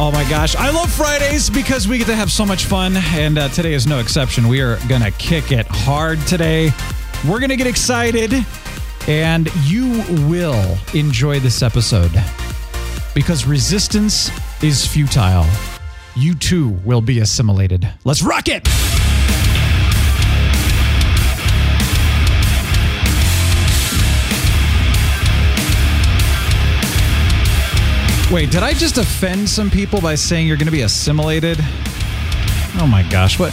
Oh my gosh, I love Fridays because we get to have so much fun, and uh, today is no exception. We are gonna kick it hard today. We're gonna get excited, and you will enjoy this episode because resistance is futile. You too will be assimilated. Let's rock it! Wait, did I just offend some people by saying you're going to be assimilated? Oh my gosh, what?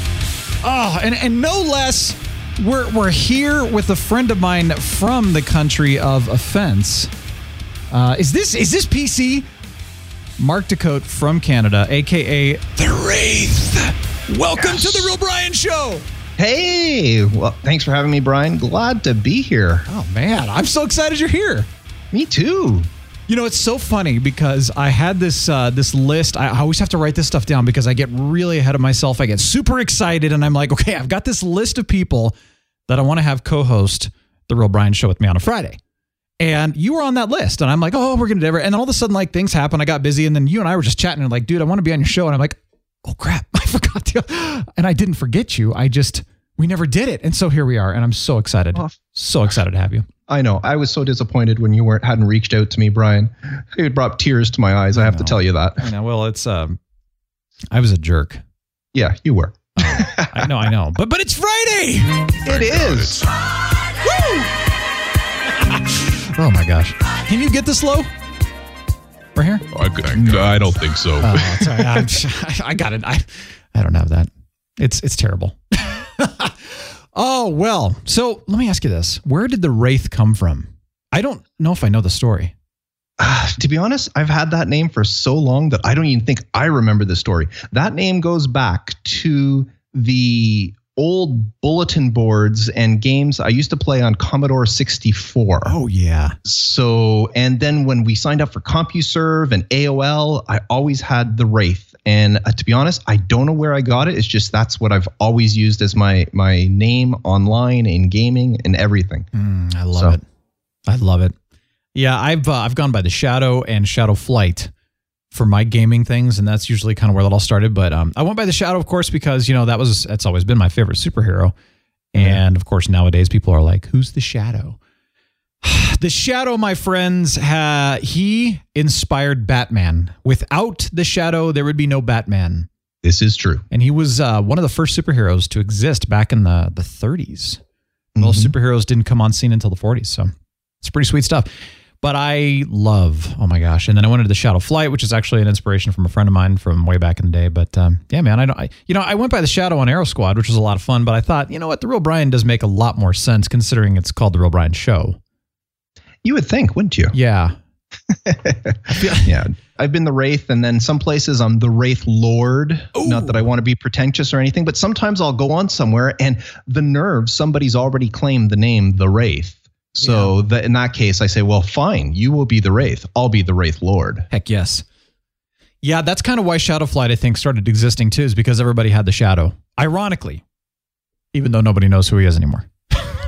Oh, and, and no less, we're, we're here with a friend of mine from the country of offense. Uh, is this is this PC? Mark Des Cotes from Canada, aka The Wraith. Welcome to the Real Brian Show. Hey, well, thanks for having me, Brian. Glad to be here. Oh man, I'm so excited you're here. Me too. You know, it's so funny because I had this uh, this list. I, I always have to write this stuff down because I get really ahead of myself. I get super excited, and I'm like, okay, I've got this list of people that I want to have co-host the Real Brian Show with me on a Friday. And you were on that list, and I'm like, oh, we're gonna do it. And then all of a sudden, like things happen. I got busy, and then you and I were just chatting, and like, dude, I want to be on your show. And I'm like, oh crap, I forgot to. And I didn't forget you. I just we never did it, and so here we are, and I'm so excited, Oh. so excited to have you. I know. I was so disappointed when you weren't hadn't reached out to me, Brian. It brought tears to my eyes. I, have to tell you that. I know. Well, it's um, I was a jerk. Yeah, you were. I know, I know, but but it's Friday. It is. Oh my gosh! Can you get this low? Right here. I, I- I don't think so. Oh, sorry. I'm, I got it. I, I don't have that. It's it's terrible. oh well. So let me ask you this: Where did the wraith come from? I don't know if I know the story. Ah, to be honest, I've had that name for so long that I don't even think I remember the story. That name goes back to the old bulletin boards and games I used to play on Commodore 64. Oh yeah. So, and then when we signed up for CompuServe and AOL, I always had the Wraith. And uh, to be honest, I don't know where I got it. It's just that's what I've always used as my my name online in gaming and everything. Mm, I love So- it. I love it. Yeah, I've uh, I've gone by the Shadow and Shadow Flight for my gaming things, and that's usually kind of where that all started. But um, I went by the Shadow, of course, because you know that was that's always been my favorite superhero. And of course, nowadays people are like, "Who's the Shadow?" the Shadow, my friends, ha- he inspired Batman. Without the Shadow, there would be no Batman. This is true. And he was uh, one of the first superheroes to exist back in the the 30s. Most superheroes didn't come on scene until the 40s, so it's pretty sweet stuff. But I love, oh my gosh! And then I went into the Shadow Flight, which is actually an inspiration from a friend of mine from way back in the day. But um, yeah, man, I don't, I, you know, I went by the Shadow on Arrow Squad, which was a lot of fun. But I thought, you know what, the Real Brian does make a lot more sense considering it's called the Real Brian Show. You would think, wouldn't you? Yeah, Yeah. I've been the Wraith, and then some places I'm the Wraith Lord. Not that I want to be pretentious or anything, but sometimes I'll go on somewhere and the nerve, somebody's already claimed the name the Wraith. So that in that case, I say, well, fine, you will be the Wraith. I'll be the Wraith Lord. Heck yes. Yeah, that's kind of why Shadowflight, I think, started existing too, is because everybody had the Shadow. Ironically, even though nobody knows who he is anymore.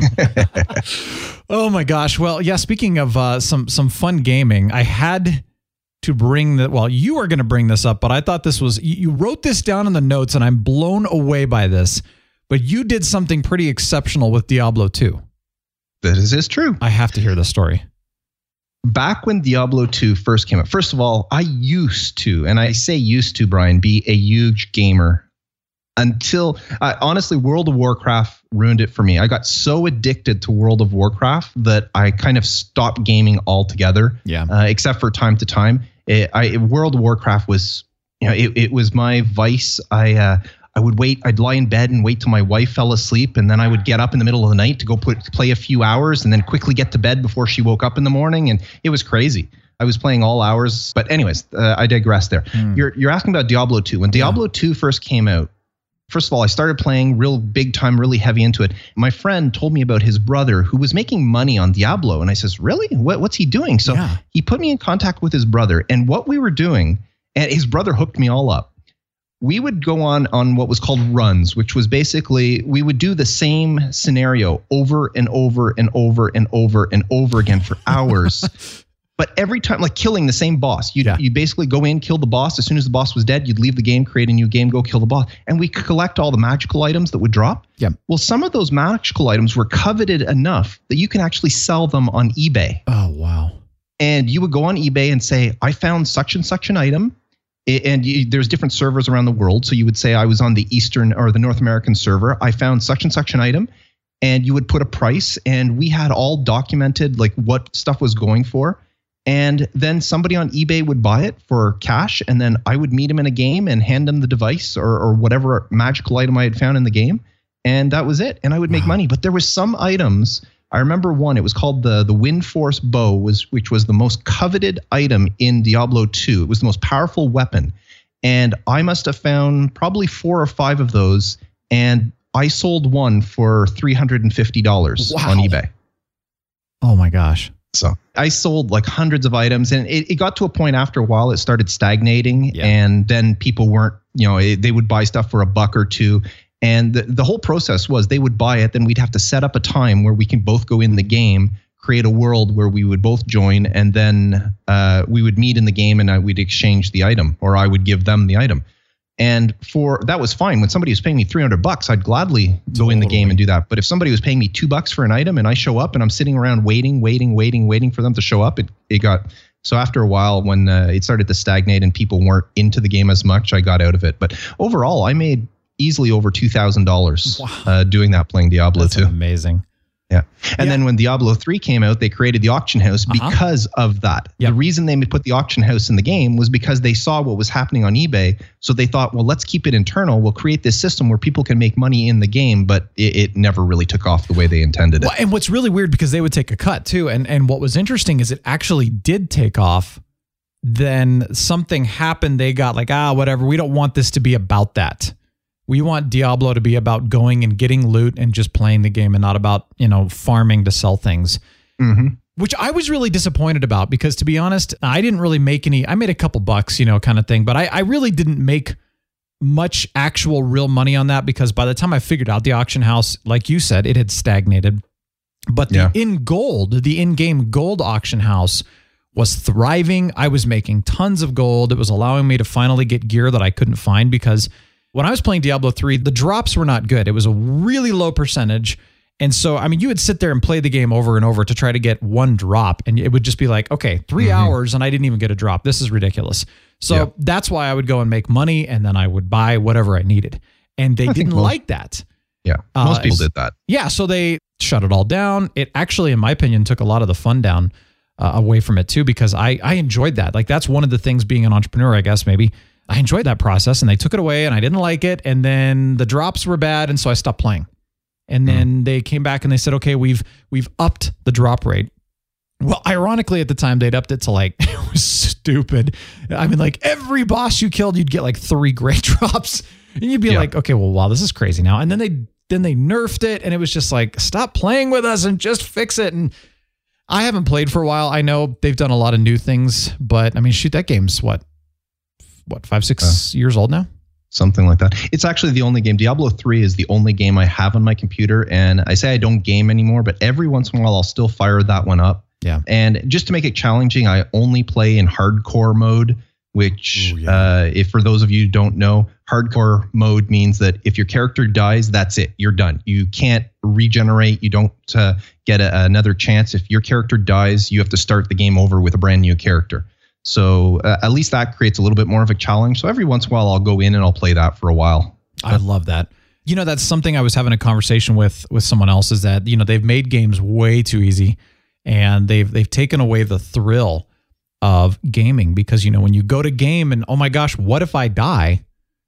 oh my gosh! Well, yeah. Speaking of uh, some some fun gaming, I had to bring that. Well, you are going to bring this up, but I thought this was you, wrote this down in the notes, and I'm blown away by this. But you did something pretty exceptional with Diablo 2. This is true. I have to hear the story. back when Diablo 2 first came out, first of all, I used to, and I say used to, Brian, be a huge gamer until I honestly, World of Warcraft ruined it for me. I got so addicted to World of Warcraft that I kind of stopped gaming altogether, Yeah. uh, except for time to time. It, I, World of Warcraft was, you know, it, it was my vice. I, uh, I would wait. I'd lie in bed and wait till my wife fell asleep, and then I would get up in the middle of the night to go put play a few hours, and then quickly get to bed before she woke up in the morning. And it was crazy. I was playing all hours. But anyways, uh, I digress. There, you're you're asking about Diablo 2. When Diablo 2 first came out, first of all, I started playing real big time, really heavy into it. My friend told me about his brother who was making money on Diablo, and I says, "Really? What, what's he doing?" So Yeah. he put me in contact with his brother, and what we were doing, and his brother hooked me all up. We would go on on what was called runs, which was basically we would do the same scenario over and over and over and over and over again for hours. But every time, like killing the same boss, you Yeah. you basically go in, kill the boss. As soon as the boss was dead, you'd leave the game, create a new game, go kill the boss, and we could collect all the magical items that would drop. Yeah. Well, some of those magical items were coveted enough that you can actually sell them on eBay. Oh wow. And you would go on eBay and say, "I found such and such an item." And you, there's different servers around the world. So you would say, "I was on the Eastern or the North American server. I found such and such an item." and you would put a price and we had all documented like what stuff was going for and then somebody on ebay would buy it for cash and then i would meet him in a game and hand him the device or, or whatever magical item i had found in the game and that was it and i would make money. But there was some items i remember one it was called the the Windforce bow was which was the most coveted item in diablo 2 it was the most powerful weapon. And i must have found probably four or five of those and i sold one for $350 Wow. on ebay. Oh my gosh. So I sold like hundreds of items, and it, it got to a point after a while it started stagnating, Yeah. and then people weren't, you know, it, they would buy stuff for a buck or two. And the, the whole process was they would buy it, then we'd have to set up a time where we can both go in the game, create a world where we would both join, and then uh, we would meet in the game and I, we'd exchange the item, or I would give them the item. And for that was fine. When somebody was paying me 300 bucks, I'd gladly go in the game and do that. But if somebody was paying me two bucks for an item and I show up and I'm sitting around waiting, waiting, waiting, waiting for them to show up, it, it got so after a while when uh, it started to stagnate and people weren't into the game as much, I got out of it. But overall, I made easily over two thousand dollars uh, doing that playing Diablo That's 2. amazing. Yeah. And Yeah. then when Diablo 3 came out, they created the auction house Uh-huh. because of that. Yep. The reason they put the auction house in the game was because they saw what was happening on eBay. So they thought, well, let's keep it internal. We'll create this system where people can make money in the game, but it, it never really took off the way they intended it. Well, and what's really weird because they would take a cut too, and and what was interesting is it actually did take off. Then something happened. They got like ah whatever. We don't want this to be about that. We want Diablo to be about going and getting loot and just playing the game and not about you know farming to sell things. hmm which I was really disappointed about because to be honest, I didn't really make any. I made a couple bucks, you know, kind of thing, but I, I really didn't make much actual real money on that because by the time I figured out the auction house, like you said, it had stagnated. But the Yeah. in gold, the in-game gold auction house was thriving. I was making tons of gold. It was allowing me to finally get gear that I couldn't find because when I was playing Diablo 3, the drops were not good. It was a really low percentage. And so, I mean, you would sit there and play the game over and over to try to get one drop, and it would just be like, okay, 3 hours, and I didn't even get a drop. This is ridiculous. So Yeah. that's why I would go and make money, and then I would buy whatever I needed. And they I didn't most- like that. Yeah. Uh, Most people did that. Yeah, so they shut it all down. It actually, in my opinion, took a lot of the fun down uh, away from it too, because I I enjoyed that. Like that's one of the things being an entrepreneur, I guess maybe. I enjoyed that process, and they took it away, and I didn't like it, and then the drops were bad, and so I stopped playing. And then hmm. they came back and they said, okay, we've we've upped the drop rate. Well, ironically, at the time they'd upped it to like it was stupid. I mean, like every boss you killed, you'd get like three great drops, and you'd be Yeah. like, okay, well, wow, this is crazy now. And then they then they nerfed it, and it was just like, stop playing with us and just fix it. And I haven't played for a while. I know they've done a lot of new things, but I mean, shoot, that game's what, what five six years old now. something like that. It's actually the only game. Diablo 3 is the only game I have on my computer. And I say I don't game anymore, but every once in a while I'll still fire that one up. Yeah. And just to make it challenging, I only play in hardcore mode, which, Ooh, yeah. uh, if for those of you who don't know, hardcore mode means that if your character dies, that's it. You're done. You can't regenerate. You don't uh, get a, another chance. If your character dies, you have to start the game over with a brand new character. So uh, at least that creates a little bit more of a challenge. So every once in a while, I'll go in and I'll play that for a while. I love that. You know, that's something I was having a conversation with with someone else is that, you know, they've made games way too easy and they've they've taken away the thrill of gaming because you know, when you go to game and oh my gosh, what if I die?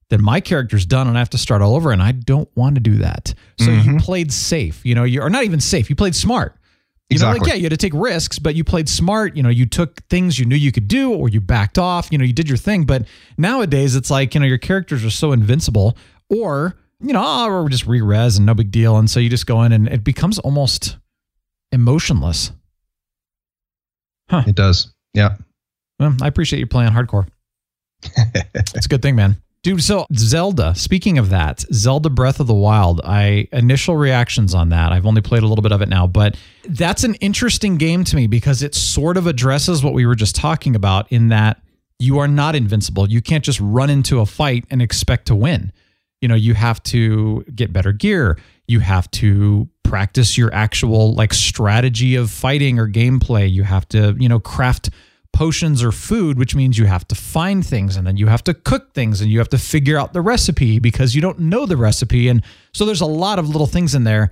Then my character's done and I have to start all over and I don't want to do that. So you played safe, you know, you or not even safe, you played smart. You know, like yeah, you had to take risks, but you played smart. You know, you took things you knew you could do, or you backed off. You know, you did your thing. But nowadays, it's like you know your characters are so invincible, or you know, oh, we're just re-res and no big deal, and so you just go in and it becomes almost emotionless. Huh? It does. Yeah. Well, I appreciate you playing hardcore. It's a good thing, man. Dude, so Zelda, speaking of that, Zelda Breath of the Wild, I initial reactions on that. I've only played a little bit of it now, but that's an interesting game to me because it sort of addresses what we were just talking about in that you are not invincible. You can't just run into a fight and expect to win. You know, you have to get better gear. You have to practice your actual like strategy of fighting or gameplay. You have to, you know, craft potions or food, which means you have to find things and then you have to cook things and you have to figure out the recipe because you don't know the recipe. And so there's a lot of little things in there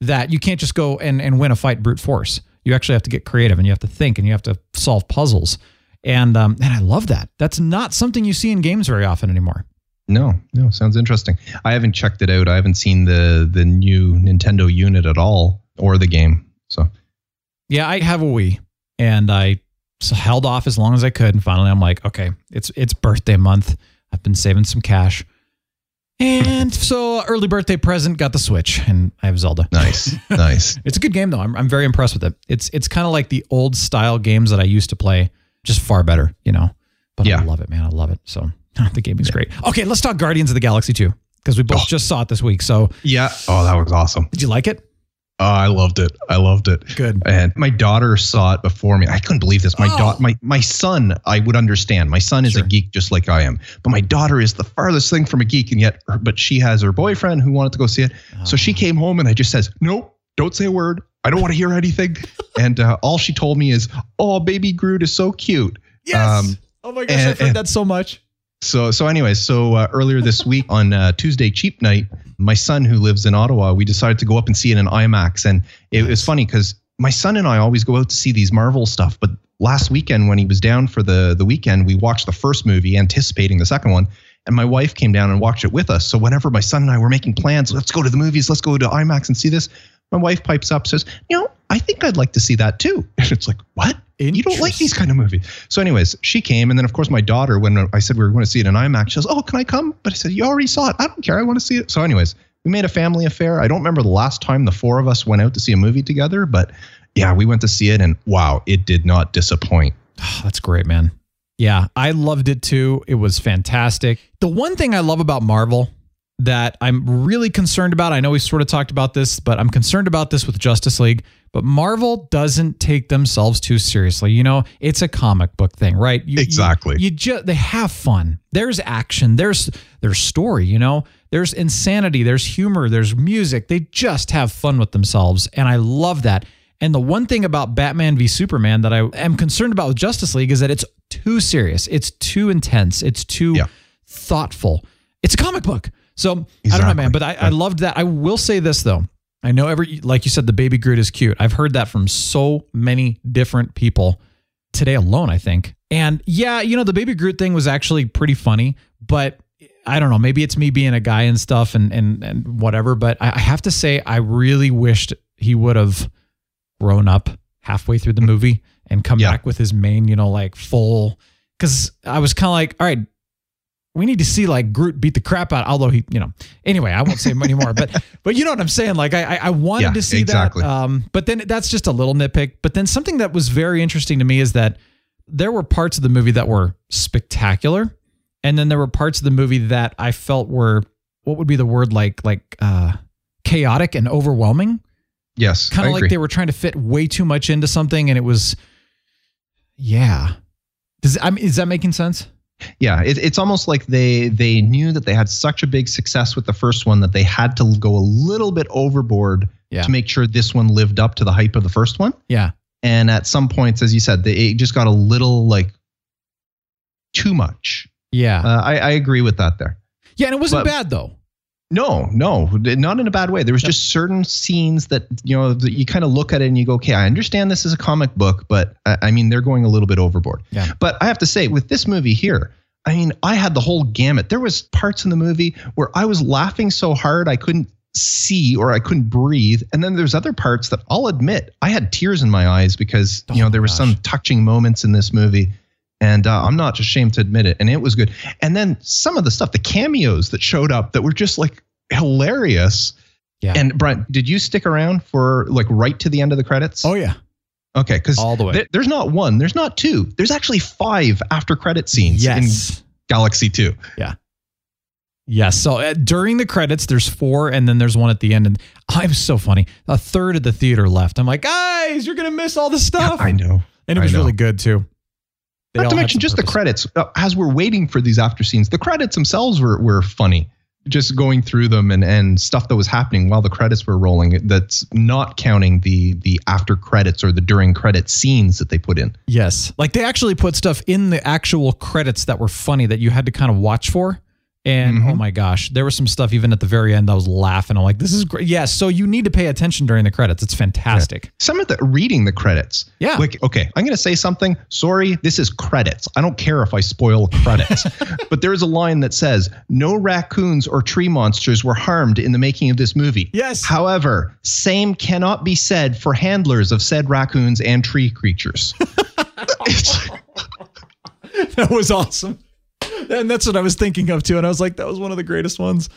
that you can't just go and, and win a fight brute force. You actually have to get creative and you have to think and you have to solve puzzles. And um, and I love that. That's not something you see in games very often anymore. No, no, sounds interesting. I haven't checked it out. I haven't seen the the new Nintendo unit at all or the game. So Yeah, I have a Wii, and I s- held off as long as I could, and finally I'm like, okay, it's it's birthday month. I've been saving some cash, and so uh, early birthday present got the Switch, and I have Zelda. nice, nice. It's a good game though. I'm I'm very impressed with it. It's it's kind of like the old style games that I used to play, just far better, you know. But Yeah. I love it, man. I love it. So the game gaming's great. Okay, let's talk Guardians of the Galaxy 2 because we both Oh. just saw it this week. So Yeah. Oh, that was awesome. did you like it? Oh, I loved it. I loved it. Good. And my daughter saw it before me. I couldn't believe this. My Oh. daughter, my my son, I would understand. My son is Sure. a geek just like I am, but my daughter is the farthest thing from a geek, and yet, but she has her boyfriend who wanted to go see it. So she came home, and I just says, "Nope, don't say a word. I don't want to hear anything." and uh, all she told me is, "Oh, baby Groot is so cute." Um, oh my gosh, and- I've heard and- that so much. So so anyways, so uh, earlier this week on uh, Tuesday cheap night, my son who lives in Ottawa, we decided to go up and see it in IMAX, and it was funny because my son and I always go out to see these Marvel stuff, but last weekend when he was down for the the weekend, we watched the first movie, anticipating the second one. And my wife came down and watched it with us. So whenever my son and I were making plans, let's go to the movies, let's go to IMAX and see this. My wife pipes up, says, "You know, I think I'd like to see that too." And it's like, "What? You don't like these kind of movies?" So, anyways, she came, and then of course my daughter, when I said we were going to see it in IMAX, she goes, "Oh, can I come?" But I said, "You already saw it. I don't care. I want to see it." So, anyways, we made a family affair. I don't remember the last time the four of us went out to see a movie together, but yeah, we went to see it, and wow, it did not disappoint. Oh, that's great, man. Yeah, I loved it too. It was fantastic. The one thing I love about Marvel that I'm really concerned about, I know we sort of talked about this, but I'm concerned about this with Justice League. But Marvel doesn't take themselves too seriously. You know, it's a comic book thing, right? You, Exactly. You, you just they have fun. There's action. There's there's story. You know, there's insanity. There's humor. There's music. They just have fun with themselves, and I love that. And the one thing about Batman v Superman that I am concerned about with Justice League is that it's too serious. It's too intense. It's too Yeah. thoughtful. It's a comic book. So I don't know, man, but I, I loved that. I will say this though. I know every like you said, the baby Groot is cute. I've heard that from so many different people today alone, I think. And yeah, you know, the baby Groot thing was actually pretty funny, but I don't know, maybe it's me being a guy and stuff and and and whatever. But I, I have to say, I really wished he would have grown up halfway through the movie and come Yeah. back with his main, you know, like full. Because I was kind of like, all right, we need to see like Groot beat the crap out. Although he, you know, anyway, I won't say any more. But but you know what I'm saying? Like I I, wanted Yeah, to see exactly. that. Um, but then that's just a little nitpick. But then something that was very interesting to me is that there were parts of the movie that were spectacular, and then there were parts of the movie that I felt were what would be the word like like uh, chaotic and overwhelming Yes, kind of like they were trying to fit way too much into something and it was yeah does I mean, is that making sense yeah it, it's almost like they they knew that they had such a big success with the first one that they had to go a little bit overboard Yeah. to make sure this one lived up to the hype of the first one. Yeah. And at some points as you said they it just got a little like too much. Yeah. Uh, I, I agree with that there. Yeah and it wasn't but- bad though no no not in a bad way there was just certain scenes that you know that you kind of look at it and you go okay i understand this is a comic book but i, I mean they're going a little bit overboard Yeah. but i have to say with this movie here I mean, I had the whole gamut. There was parts in the movie where I was laughing so hard I couldn't see or I couldn't breathe. And then there's other parts that I'll admit I had tears in my eyes because oh you know Oh, there were some touching moments in this movie. And uh, I'm not ashamed to admit it. And it was good. And then some of the stuff, the cameos that showed up that were just like hilarious. Yeah. And Brian, did you stick around for like right to the end of the credits? Oh yeah. okay. Because all the way. there's not one, there's not two, there's actually five after credit scenes in Yes. Galaxy 2. Yeah. Yes. So uh, during the credits, there's four, and then there's one at the end. And I'm so funny. A third of the theater left. I'm like, guys, you're gonna miss all the stuff. I know. and it was really good too. They Not to mention just purpose. the credits. Uh, as we're waiting for these after scenes, the credits themselves were were funny. Just going through them and and stuff that was happening while the credits were rolling. That's not counting the the after credits or the during credit scenes that they put in. Yes. Like they actually put stuff in the actual credits that were funny that you had to kind of watch for. And Mm-hmm. oh my gosh, there was some stuff even at the very end. I was laughing. I'm like, this is great. Yes. so you need to pay attention during the credits. It's fantastic. Some of the reading the credits. Yeah. Like, okay, I'm going to say something. Sorry, this is credits. I don't care if I spoil credits. but there is a line that says, no raccoons or tree monsters were harmed in the making of this movie. Yes. However, same cannot be said for handlers of said raccoons and tree creatures. That was awesome. And that's what I was thinking of too. And I was like, that was one of the greatest ones.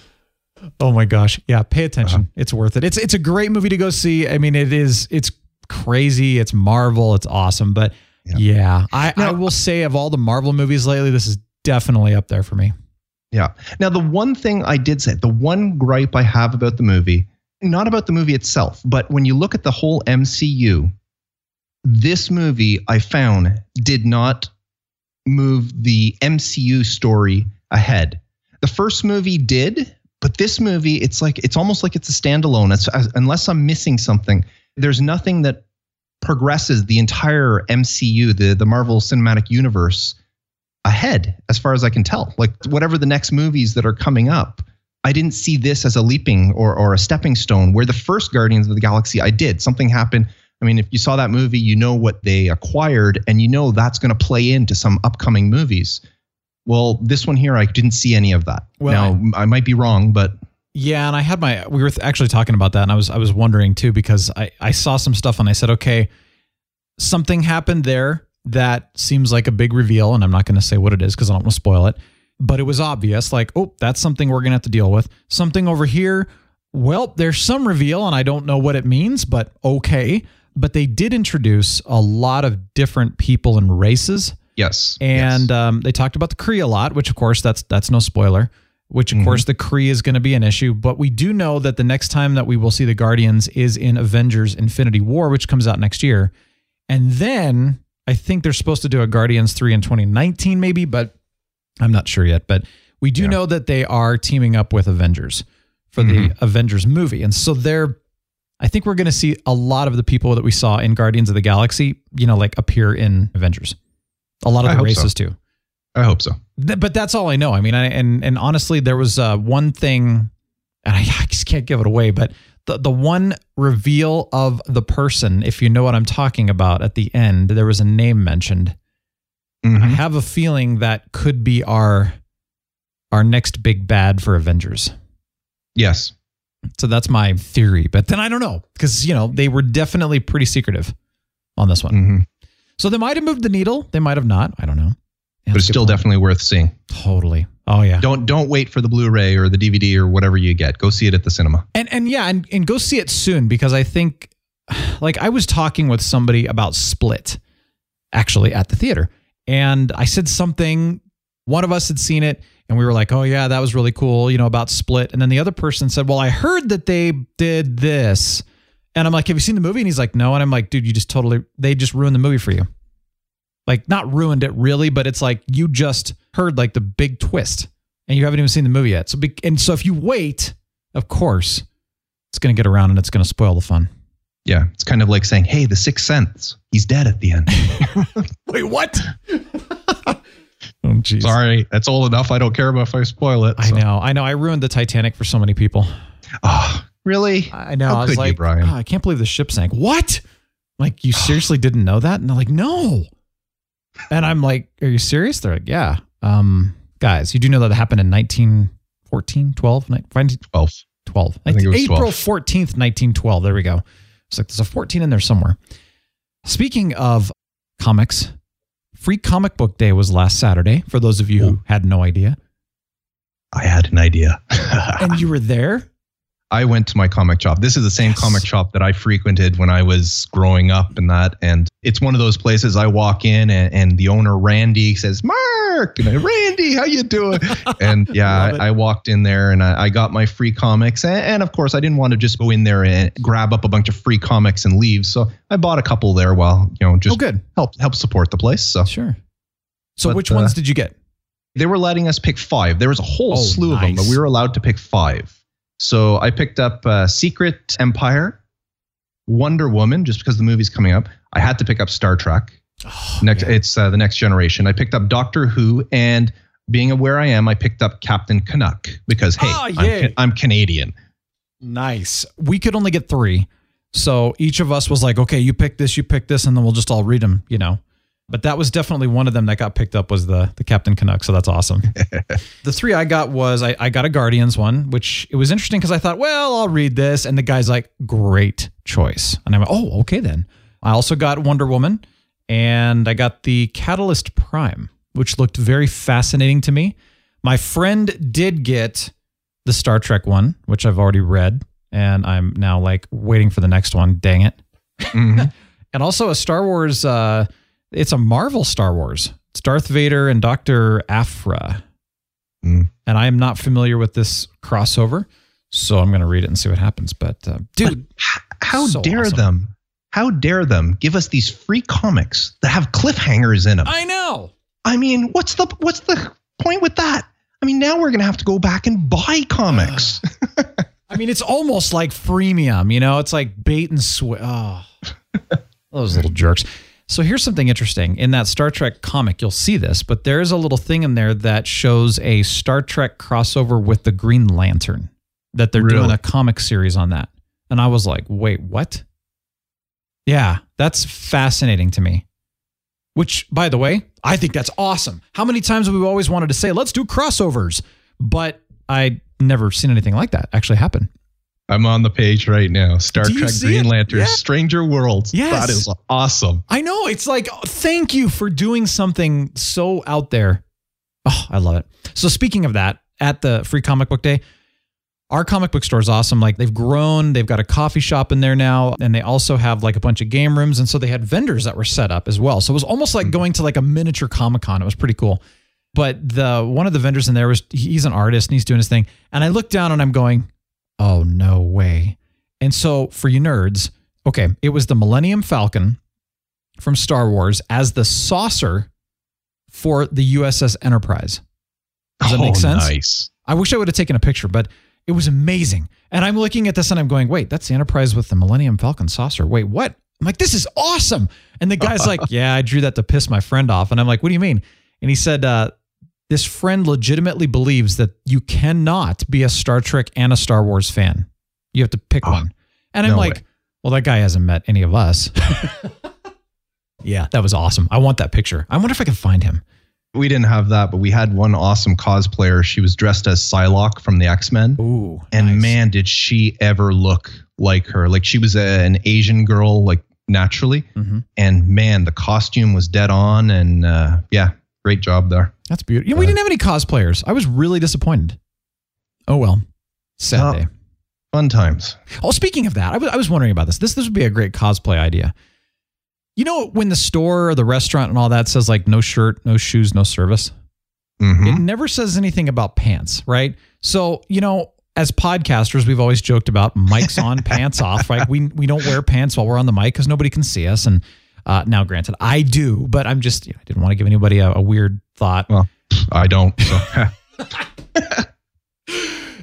Oh my gosh. Yeah, pay attention. Uh-huh. It's worth it. It's it's a great movie to go see. I mean, it is it's crazy, it's Marvel, it's awesome. But yeah, I, I will say of all the Marvel movies lately, this is definitely up there for me. Yeah. Now, the one thing I did say, the one gripe I have about the movie, not about the movie itself, but when you look at the whole MCU, this movie I found did not move the MCU story ahead. The first movie did, but this movie, it's like it's almost like it's a standalone. It's unless I'm missing something, there's nothing that progresses the entire MCU, the the Marvel Cinematic Universe ahead as far as I can tell. Like whatever the next movies that are coming up, I didn't see this as a leaping or, or a stepping stone where the first Guardians of the Galaxy I did. Something happened. I mean, if you saw that movie, you know what they acquired and you know that's going to play into some upcoming movies. Well, this one here, I didn't see any of that. Well, now, I might be wrong, but Yeah, and I had my we were actually talking about that, and I was I was wondering too because I I saw some stuff and I said, okay, something happened there that seems like a big reveal, and I'm not going to say what it is because I don't want to spoil it, but it was obvious, like oh, that's something we're going to have to deal with. Something over here, well, there's some reveal, and I don't know what it means, but okay. But they did introduce a lot of different people and races yes. and um, they talked about the Kree a lot, which of course that's that's no spoiler. Which of course the Kree is going to be an issue, but we do know that the next time that we will see the Guardians is in Avengers: Infinity War, which comes out next year, and then I think they're supposed to do a Guardians three in 2019, maybe, but I'm not sure yet. But we do know that they are teaming up with Avengers for the Avengers movie, and so they're. I think we're going to see a lot of the people that we saw in Guardians of the Galaxy, you know, like appear in Avengers. A lot of I the hope so. races too. I hope so. Th- but that's all I know. I mean, I, and and honestly, there was uh, one thing, and I, I just can't give it away. But the the one reveal of the person, if you know what I'm talking about, at the end, there was a name mentioned. I Mhm. have a feeling that could be our our next big bad for Avengers. Yes. So that's my theory. But then I don't know because you know they were definitely pretty secretive on this one. hmm So they might have moved the needle. They might have not. I don't know. Yeah, But it's that's a good still point. definitely worth seeing. totally. Oh yeah. Don't don't wait for the Blu-ray or the DVD or whatever you get. Go see it at the cinema. And and yeah, and, and go see it soon because I think like I was talking with somebody about Split actually at the theater. And I said something, one of us had seen it, and we were like, Oh yeah, that was really cool, you know, about Split. And then the other person said, Well, I heard that they did this. And I'm like, Have you seen the movie? And he's like, No. And I'm like, dude, you just totally they just ruined the movie for you. Like not ruined it really, but it's like you just heard like the big twist and you haven't even seen the movie yet. So be, and so if you wait, of course, it's going to get around and it's going to spoil the fun. Yeah, it's kind of like saying, "Hey, the Sixth Sense, he's dead at the end." Wait, what? oh, jeez. Sorry, that's old enough. I don't care about if I spoil it. I know. I know. I ruined the Titanic for so many people. Oh, really? I know. How I was like, you, Brian? "Oh, I can't believe the ship sank. What? Like, you seriously didn't know that? And they're like, no. And I'm like, are you serious? They're like, yeah. Um, guys, you do know that happened in 1914, 12, 19, Twelve. 12. I think it was April 12. 14th, 1912. There we go. It's like there's a 14 in there somewhere. Speaking of comics, Free Comic Book Day was last Saturday, for those of you who had no idea. I had an idea. And you were there? I went to my comic shop. This is the same Yes. comic shop that I frequented when I was growing up and that. And it's one of those places I walk in and, and the owner, Randy, says, Mark, and I, Randy, how you doing? And yeah, I, I walked in there and I, I got my free comics. And, and of course, I didn't want to just go in there and grab up a bunch of free comics and leave. So I bought a couple there while, you know, Oh, just good. help help support the place. So Sure. So But, which uh, ones did you get? they were letting us pick five. There was a whole Oh, slew of them, but we were allowed to pick five. So I picked up uh, Secret Empire, Wonder Woman, just because the movie's coming up. I had to pick up Star Trek. next, yeah. it's uh, the next generation. I picked up Doctor Who, and being aware I am, I picked up Captain Canuck because hey, Oh, I'm. I'm Canadian. Nice. We could only get three. So each of us was like, okay, you pick this, you pick this, and then we'll just all read them, you know. But that was definitely one of them that got picked up was the the Captain Canuck. So that's awesome. the three I got was I, I got a Guardians one, which it was interesting because I thought, well, I'll read this. And the guy's like, great choice. And I'm like, oh, okay then. I also got Wonder Woman and I got the Catalyst Prime, which looked very fascinating to me. My friend did get the Star Trek one, which I've already read, and I'm now like waiting for the next one. Dang it. Mhm. And also a Star Wars, uh, it's a Marvel Star Wars. It's Darth Vader and Dr. Aphra. Mm. And I am not familiar with this crossover, so I'm going to read it and see what happens. But, uh, dude, How So dare awesome. them? How dare them give us these free comics that have cliffhangers in them? I know. I mean, what's the what's the point with that? I mean, now we're gonna have to go back and buy comics. I mean, it's almost like freemium, you know? It's like bait and switch. Oh, those little jerks. So here's something interesting. In that Star Trek comic, you'll see this, but there is a little thing in there that shows a Star Trek crossover with the Green Lantern, that they're doing a comic series on that. And I was like, wait, what? Yeah, that's fascinating to me. Which, by the way, I think that's awesome. How many times have we always wanted to say, let's do crossovers? But I never seen anything like that actually happen. I'm on the page right now. Star Do Trek Green it? Lantern, Yeah. Stranger Worlds. Yes. That is awesome. I know. It's like, oh, thank you for doing something so out there. Oh, I love it. So, speaking of that, at the free comic book day, our comic book store is awesome. Like, they've grown, they've got a coffee shop in there now, and they also have like a bunch of game rooms. And so, they had vendors that were set up as well. So, it was almost like hmm. going to like a miniature Comic Con. It was pretty cool. But the one of the vendors in there was he's an artist and he's doing his thing. And I look down and I'm going, oh, no way. And so, for you nerds, okay, it was the Millennium Falcon from Star Wars as the saucer for the USS Enterprise. Does that oh, make sense? Nice. I wish I would have taken a picture, but it was amazing. And I'm looking at this and I'm going, wait, that's the Enterprise with the Millennium Falcon saucer. Wait, what? I'm like, this is awesome. And the guy's like, yeah, I drew that to piss my friend off. And I'm like, what do you mean? And he said, uh, this friend legitimately believes that you cannot be a Star Trek and a Star Wars fan. You have to pick Oh, one. And I'm no like, way. well, that guy hasn't met any of us. yeah, that was awesome. I want that picture. I wonder if I can find him. We didn't have that, but we had one awesome cosplayer. She was dressed as Psylocke from the X Men. Ooh. And nice. man, did she ever look like her. Like she was a, an Asian girl, like naturally. Mhm. And man, the costume was dead on. And uh, yeah, great job there. That's beautiful. We didn't have any cosplayers. I was really disappointed. Oh well. Sad day. Fun times. Oh, speaking of that, I was, I was wondering about this. This this would be a great cosplay idea. You know, when the store or the restaurant and all that says like no shirt, no shoes, no service, Mhm. it never says anything about pants, right? So, you know, as podcasters, we've always joked about mics on, pants off, right? We we don't wear pants while we're on the mic because nobody can see us. And uh, now, granted, I do, but I'm just, you know, I didn't want to give anybody a, a weird thought. Well, I don't. So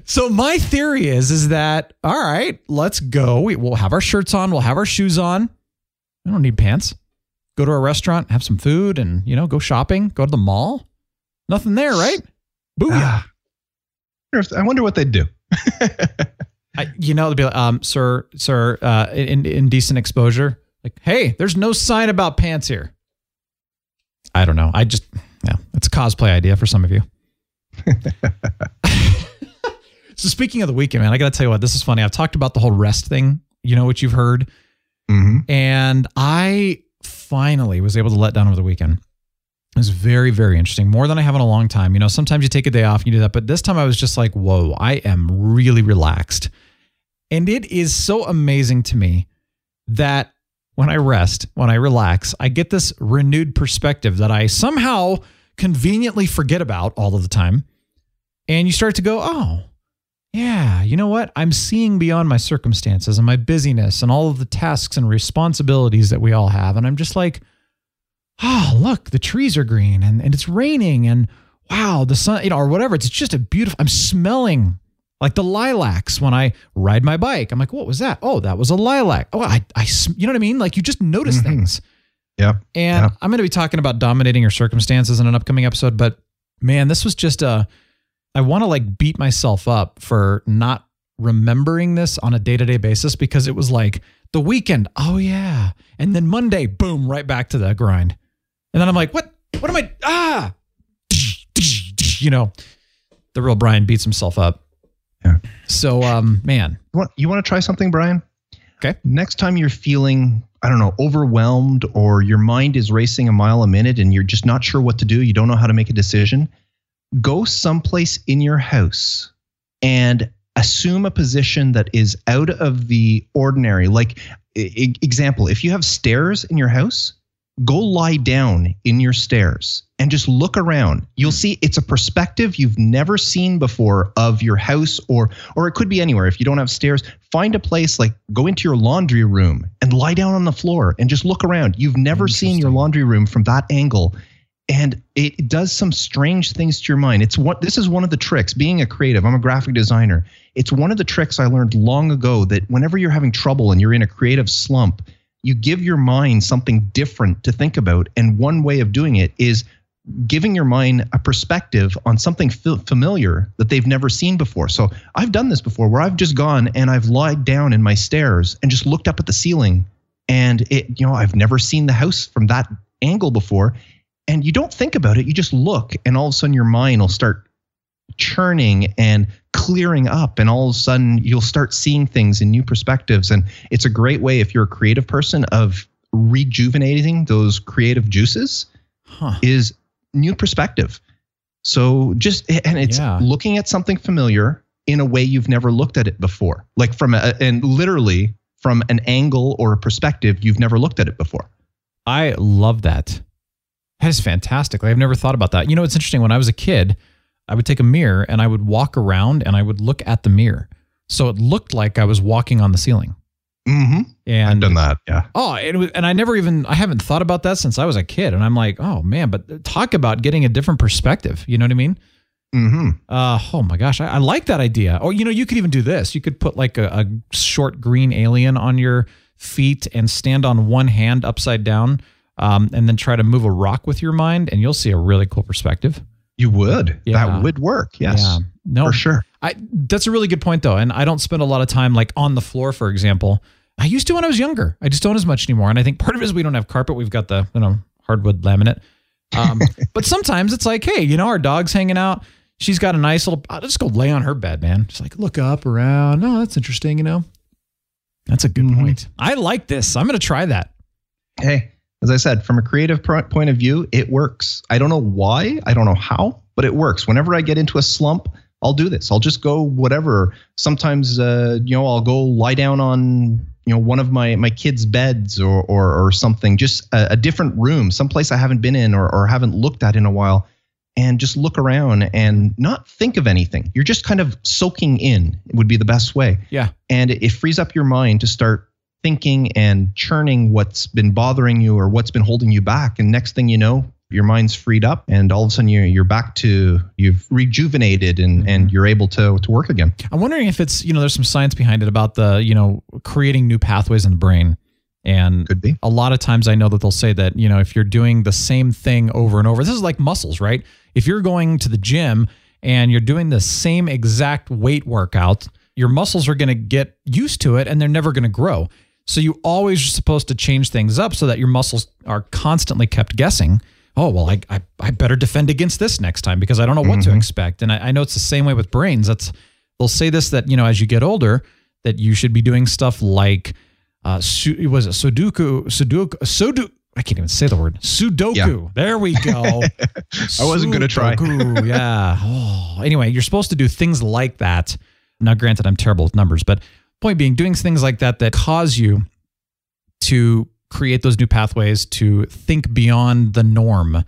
So my theory is is that all right, let's go. We, we'll have our shirts on, we'll have our shoes on. I don't need pants. Go to a restaurant, have some food, and you know, go shopping. Go to the mall. Nothing there, right? Booyah! Ah. I wonder I wonder what they'd do. I, you know, they'd be like, um, sir, sir, uh, in, indecent exposure. Like, hey, there's no sign about pants here. I don't know. I just, yeah, it's a cosplay idea for some of you. So speaking of the weekend, man, I got to tell you what, this is funny. I've talked about the whole rest thing, you know, what you've heard. Mm-hmm. And I finally was able to let down over the weekend. It was very, very interesting. More than I have in a long time. You know, sometimes you take a day off and you do that, but this time I was just like, whoa, I am really relaxed. And it is so amazing to me that when I rest, when I relax, I get this renewed perspective that I somehow conveniently forget about all of the time. And you start to go, oh, yeah, you know what? I'm seeing beyond my circumstances and my busyness and all of the tasks and responsibilities that we all have. And I'm just like, oh, look, the trees are green and, and it's raining and wow, the sun, you know, or whatever. It's just a beautiful, I'm smelling like the lilacs when I ride my bike. I'm like, what was that? Oh, that was a lilac. Oh, I, I you know what I mean? Like you just notice Mhm. things. Yeah. And Yep. I'm going to be talking about dominating your circumstances in an upcoming episode. But man, this was just a, I want to like beat myself up for not remembering this on a day to day basis because it was like the weekend. Oh, yeah. And then Monday, boom, right back to the grind. And then I'm like, what? What am I? Ah, you know, the real Brian beats himself up. Yeah. So, um, man, You want, you want to try something, Brian? Okay. Next time you're feeling, I don't know, overwhelmed or your mind is racing a mile a minute and you're just not sure what to do, you don't know how to make a decision, go someplace in your house and assume a position that is out of the ordinary. Like, e- example, if you have stairs in your house, go lie down in your stairs and just look around. You'll hmm. see it's a perspective you've never seen before of your house or or it could be anywhere. If you don't have stairs find a place like go into your laundry room and lie down on the floor and just look around. You've never seen your laundry room from that angle. And it does some strange things to your mind. It's what this is one of the tricks being a creative. I'm a graphic designer. It's one of the tricks i learned long ago that whenever you're having trouble and you're in a creative slump you give your mind something different to think about. And one way of doing it is giving your mind a perspective on something familiar that they've never seen before. So I've done this before where I've just gone and I've lied down in my stairs and just looked up at the ceiling. And it, you know, I've never seen the house from that angle before. And you don't think about it, you just look, and all of a sudden your mind will start churning and clearing up and all of a sudden you'll start seeing things in new perspectives and it's a great way if you're a creative person of rejuvenating those creative juices huh. is new perspective so just and it's Yeah. looking at something familiar in a way you've never looked at it before like from a and literally from an angle or a perspective you've never looked at it before I love that. That is fantastic. I've never thought about that. You know, it's interesting. When I was a kid, I would take a mirror and I would walk around and I would look at the mirror. So it looked like I was walking on the ceiling. mm-hmm. And i've done that yeah Oh, it was, and I never even I haven't thought about that since I was a kid. And I'm like, oh man, but talk about getting a different perspective. You know what I mean? mm-hmm. Uh, oh my gosh, I, I like that idea. Or you know, you could even do this. You could put like a, a short green alien on your feet and stand on one hand upside down, um, and then try to move a rock with your mind, and you'll see a really cool perspective. You would Yeah. that would work yes Yeah. No, for sure I that's a really good point though, and I don't spend a lot of time like on the floor, for example. I used to when I was younger. I just don't as much anymore, and I think part of it is we don't have carpet. We've got the you know hardwood laminate. Um, but sometimes it's like, hey, you know, our dog's hanging out. She's got a nice little. I'll just go lay on her bed, man. Just like look up around. No, that's interesting. You know, that's a good Mhm. point. I like this. I'm gonna try that. hey, as I said, from a creative point of view, it works. I don't know why, I don't know how, but it works. Whenever I get into a slump, I'll do this. I'll just go whatever. Sometimes, uh, you know, I'll go lie down on you know one of my my kids' beds or or, or something, just a, a different room, someplace I haven't been in or or haven't looked at in a while, and just look around and not think of anything. You're just kind of soaking in. Would be the best way Yeah. and it, it frees up your mind to start thinking and churning what's been bothering you or what's been holding you back. And next thing you know your mind's freed up and all of a sudden you're, you're back to you've rejuvenated and, mm-hmm. and you're able to, to work again. I'm wondering if it's you know there's some science behind it about the you know creating new pathways in the brain, and could be. a lot of times I know that they'll say that, you know, if you're doing the same thing over and over, this is like muscles, right? If you're going to the gym and you're doing the same exact weight workout, your muscles are going to get used to it and they're never going to grow. So you always are supposed to change things up so that your muscles are constantly kept guessing. Oh, well, I, I, I better defend against this next time because I don't know what to expect. And I, I know it's the same way with brains. That's they'll say this that you know as you get older that you should be doing stuff like uh, su- was it Sudoku Sudoku Sudoku. I can't even say the word Sudoku. Yeah. There we go. I wasn't gonna try. Yeah. Oh. Anyway, you're supposed to do things like that. Now, granted, I'm terrible with numbers, but point being, doing things like that that cause you to create those new pathways to think beyond the norm.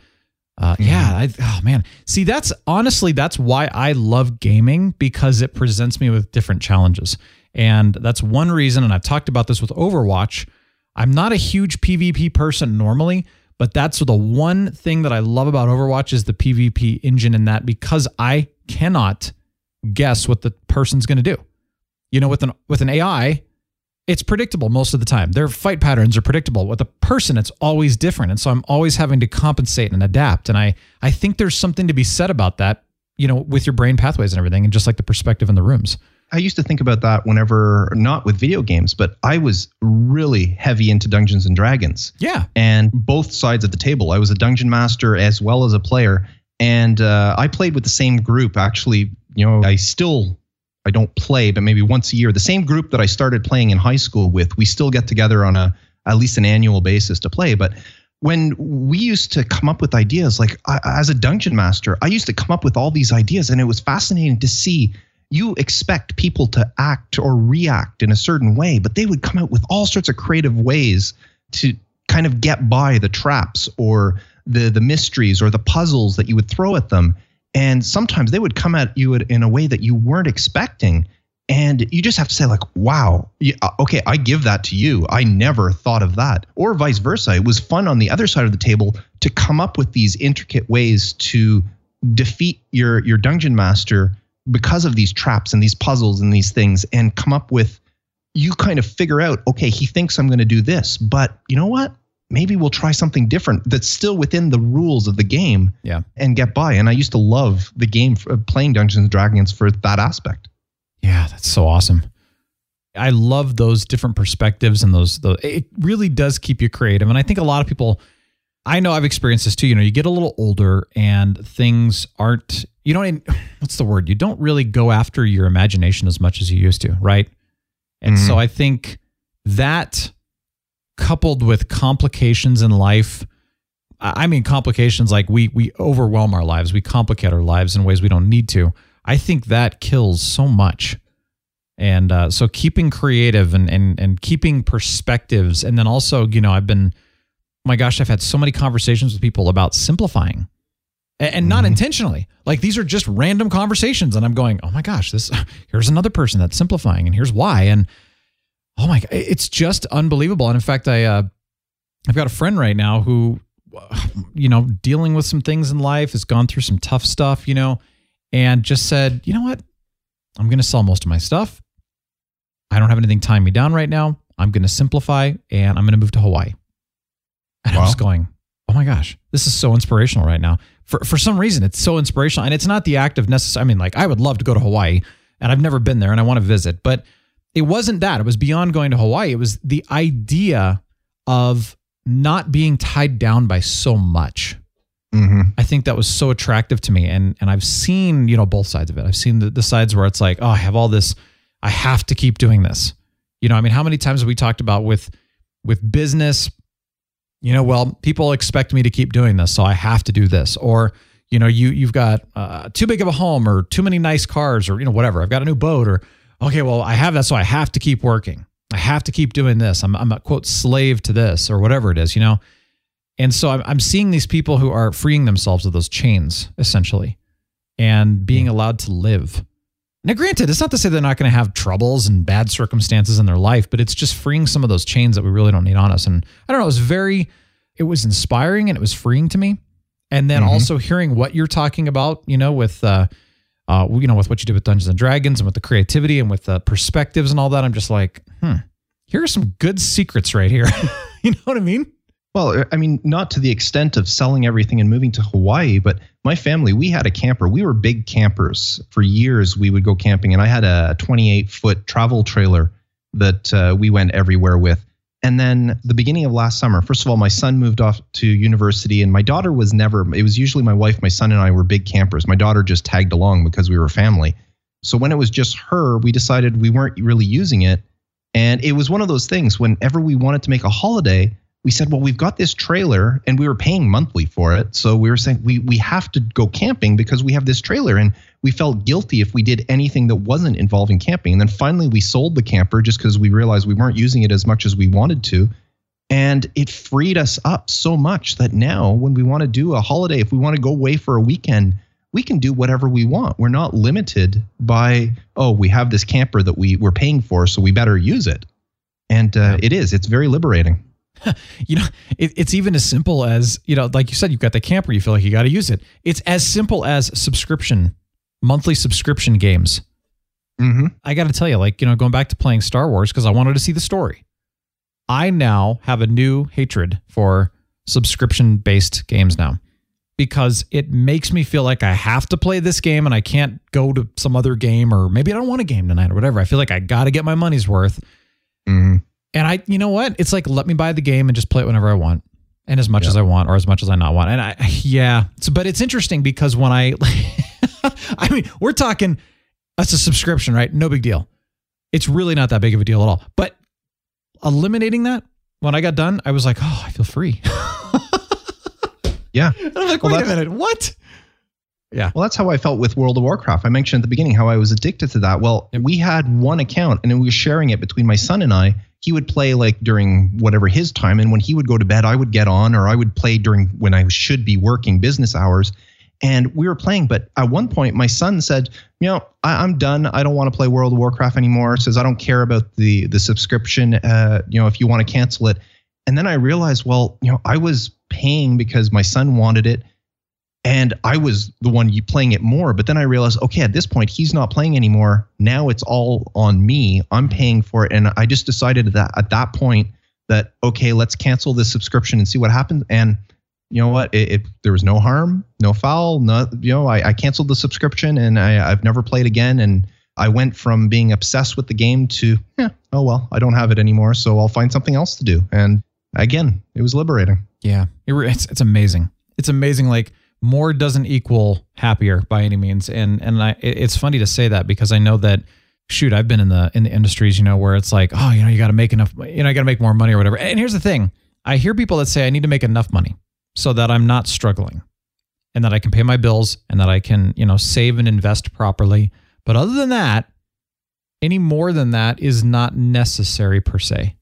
Uh, yeah, I, oh man. See, that's honestly that's why I love gaming because it presents me with different challenges, and that's one reason. And I've talked about this with Overwatch. I'm not a huge PvP person normally, but that's the one thing that I love about Overwatch is the PvP engine in that because I cannot guess what the person's going to do. You know, with an with an AI, it's predictable most of the time. Their fight patterns are predictable. With a person, it's always different. And so I'm always having to compensate and adapt. And I I think there's something to be said about that, you know, with your brain pathways and everything, and just like the perspective in the rooms. I used to think about that whenever, not with video games, but I was really heavy into Dungeons and Dragons. Yeah. And both sides of the table. I was a dungeon master as well as a player. And uh, I played with the same group. Actually, you know, I still, I don't play, but maybe once a year. The same group that I started playing in high school with, we still get together on a at least an annual basis to play. But when we used to come up with ideas, like I, as a dungeon master, I used to come up with all these ideas, and it was fascinating to see you expect people to act or react in a certain way, but they would come out with all sorts of creative ways to kind of get by the traps or the the mysteries or the puzzles that you would throw at them. And sometimes they would come at you in a way that you weren't expecting. And you just have to say, like, wow, uh, okay, I give that to you. I never thought of that. Or vice versa. It was fun on the other side of the table to come up with these intricate ways to defeat your your dungeon master because of these traps and these puzzles and these things and come up with you kind of figure out okay he thinks i'm going to do this but you know what maybe we'll try something different that's still within the rules of the game Yeah. and get by and i used to love the game for uh, playing dungeons and dragons for that aspect Yeah, that's so awesome. I love those different perspectives and those, those it really does keep you creative. And I think a lot of people I know I've experienced this too. You know, you get a little older and things aren't you don't what's the word? You don't really go after your imagination as much as you used to, right? And so mm-hmm. I think that coupled with complications in life I mean complications like we we overwhelm our lives, we complicate our lives in ways we don't need to. I think that kills so much. And uh, so keeping creative and, and and keeping perspectives, and then also, you know, I've been, my gosh, I've had so many conversations with people about simplifying, and, and not intentionally. Like these are just random conversations, and I'm going, oh my gosh, this here's another person that's simplifying, and here's why, and oh my, god, it's just unbelievable. And in fact, I uh, I've got a friend right now who, you know, dealing with some things in life, has gone through some tough stuff, you know, and just said, you know what, I'm going to sell most of my stuff. I don't have anything tying me down right now. I'm going to simplify and I'm going to move to Hawaii. And I'm just going, oh my gosh, this is so inspirational right now. For for some reason, it's so inspirational, and it's not the act of necessary. I mean, like I would love to go to Hawaii, and I've never been there, and I want to visit, but it wasn't that. It was beyond going to Hawaii. It was the idea of not being tied down by so much. mm-hmm. I think that was so attractive to me. And and I've seen, you know, both sides of it. I've seen the, the sides where it's like, oh, I have all this, I have to keep doing this. You know, I mean, how many times have we talked about with with business, you know, well, people expect me to keep doing this, so I have to do this. Or, you know, you you've got uh, too big of a home or too many nice cars or, you know, whatever. I've got a new boat or okay, well, I have that, so I have to keep working. I have to keep doing this. I'm I'm a quote slave to this or whatever it is, you know. And so I'm, I'm seeing these people who are freeing themselves of those chains, essentially, and being allowed to live. Now, granted, it's not to say they're not going to have troubles and bad circumstances in their life, but it's just freeing some of those chains that we really don't need on us. And I don't know, it was very, it was inspiring and it was freeing to me. And then also hearing what you're talking about, you know, with, uh, uh, you know, with what you did with Dungeons and Dragons and with the creativity and with the perspectives and all that, I'm just like, hmm, here are some good secrets right here. you know what I mean? Well, I mean, not to the extent of selling everything and moving to Hawaii, but my family, we had a camper. We were big campers. For years, we would go camping, and I had a 28 foot travel trailer that uh, we went everywhere with. And then the beginning of last summer, first of all, my son moved off to university, and my daughter was never, it was usually my wife, my son, and I were big campers. My daughter just tagged along because we were family. So when it was just her, we decided we weren't really using it. And it was one of those things whenever we wanted to make a holiday, we said, well, we've got this trailer and we were paying monthly for it. So we were saying we we have to go camping because we have this trailer and we felt guilty if we did anything that wasn't involving camping. And then finally we sold the camper just because we realized we weren't using it as much as we wanted to. And it freed us up so much that now when we want to do a holiday, if we want to go away for a weekend, we can do whatever we want. We're not limited by, oh, we have this camper that we, we're paying for, so we better use it. And uh, it is, it's very liberating. you know, it, it's even as simple as, you know, like you said, you've got the camper, you feel like you got to use it. It's as simple as subscription, monthly subscription games. Mm-hmm. I got to tell you, like, you know, going back to playing Star Wars because I wanted to see the story. I now have a new hatred for subscription based games now because it makes me feel like I have to play this game and I can't go to some other game or maybe I don't want a game tonight or whatever. I feel like I got to get my money's worth. Mm-hmm. And I, you know what? It's like, let me buy the game and just play it whenever I want and as much Yeah. as I want or as much as I not want. And I, yeah. So, but it's interesting because when I, I mean, we're talking, that's a subscription, right? No big deal. It's really not that big of a deal at all. But eliminating that, when I got done, I was like, oh, I feel free. Yeah. And I'm like, Well, wait a minute, what? Yeah. Well, that's how I felt with World of Warcraft. I mentioned at the beginning how I was addicted to that. Well, we had one account and then we were sharing it between my son and I. He would play like during whatever his time. And when he would go to bed, I would get on or I would play during when I should be working business hours. And we were playing. But at one point, my son said, You know, I, I'm done. I don't want to play World of Warcraft anymore. Says, I don't care about the, the subscription. Uh, you know, if you want to cancel it. And then I realized, well, you know, I was paying because my son wanted it and I was the one playing it more. But then I realized, okay, at this point, he's not playing anymore. Now it's all on me. I'm paying for it, and I just decided that at that point that okay, let's cancel this subscription and see what happens. And you know what? It, it there was no harm, no foul. No, you know, I, I canceled the subscription, and I, I've never played again. And I went from being obsessed with the game to, yeah, oh well, I don't have it anymore, so I'll find something else to do. And again, it was liberating. Yeah, it, it's it's amazing. It's amazing. Like more doesn't equal happier by any means, and and I it- it's funny to say that because I know that shoot I've been in the in the industries you know where it's like oh you know you got to make enough you know I got to make more money or whatever. And here's the thing, I hear people that say I need to make enough money so that I'm not struggling, and that I can pay my bills and that I can you know save and invest properly. But other than that, any more than that is not necessary per se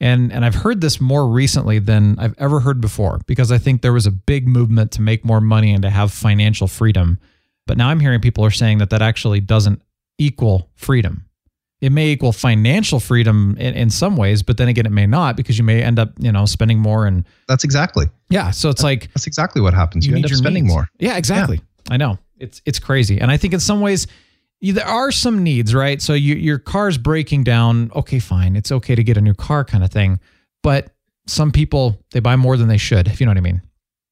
and and I've heard this more recently than I've ever heard before because I think there was a big movement to make more money and to have financial freedom. But now I'm hearing people are saying that that actually doesn't equal freedom. It may equal financial freedom in, in some ways, but then again, it may not because you may end up, you know, spending more and That's exactly yeah. So it's like that's exactly what happens. You, end up spending needs. more. Yeah, exactly. I know it's it's crazy, and I think in some ways you- there are some needs, right? So you, your car's breaking down. Okay, fine, it's okay to get a new car, kind of thing. But some people they buy more than they should, if you know what I mean.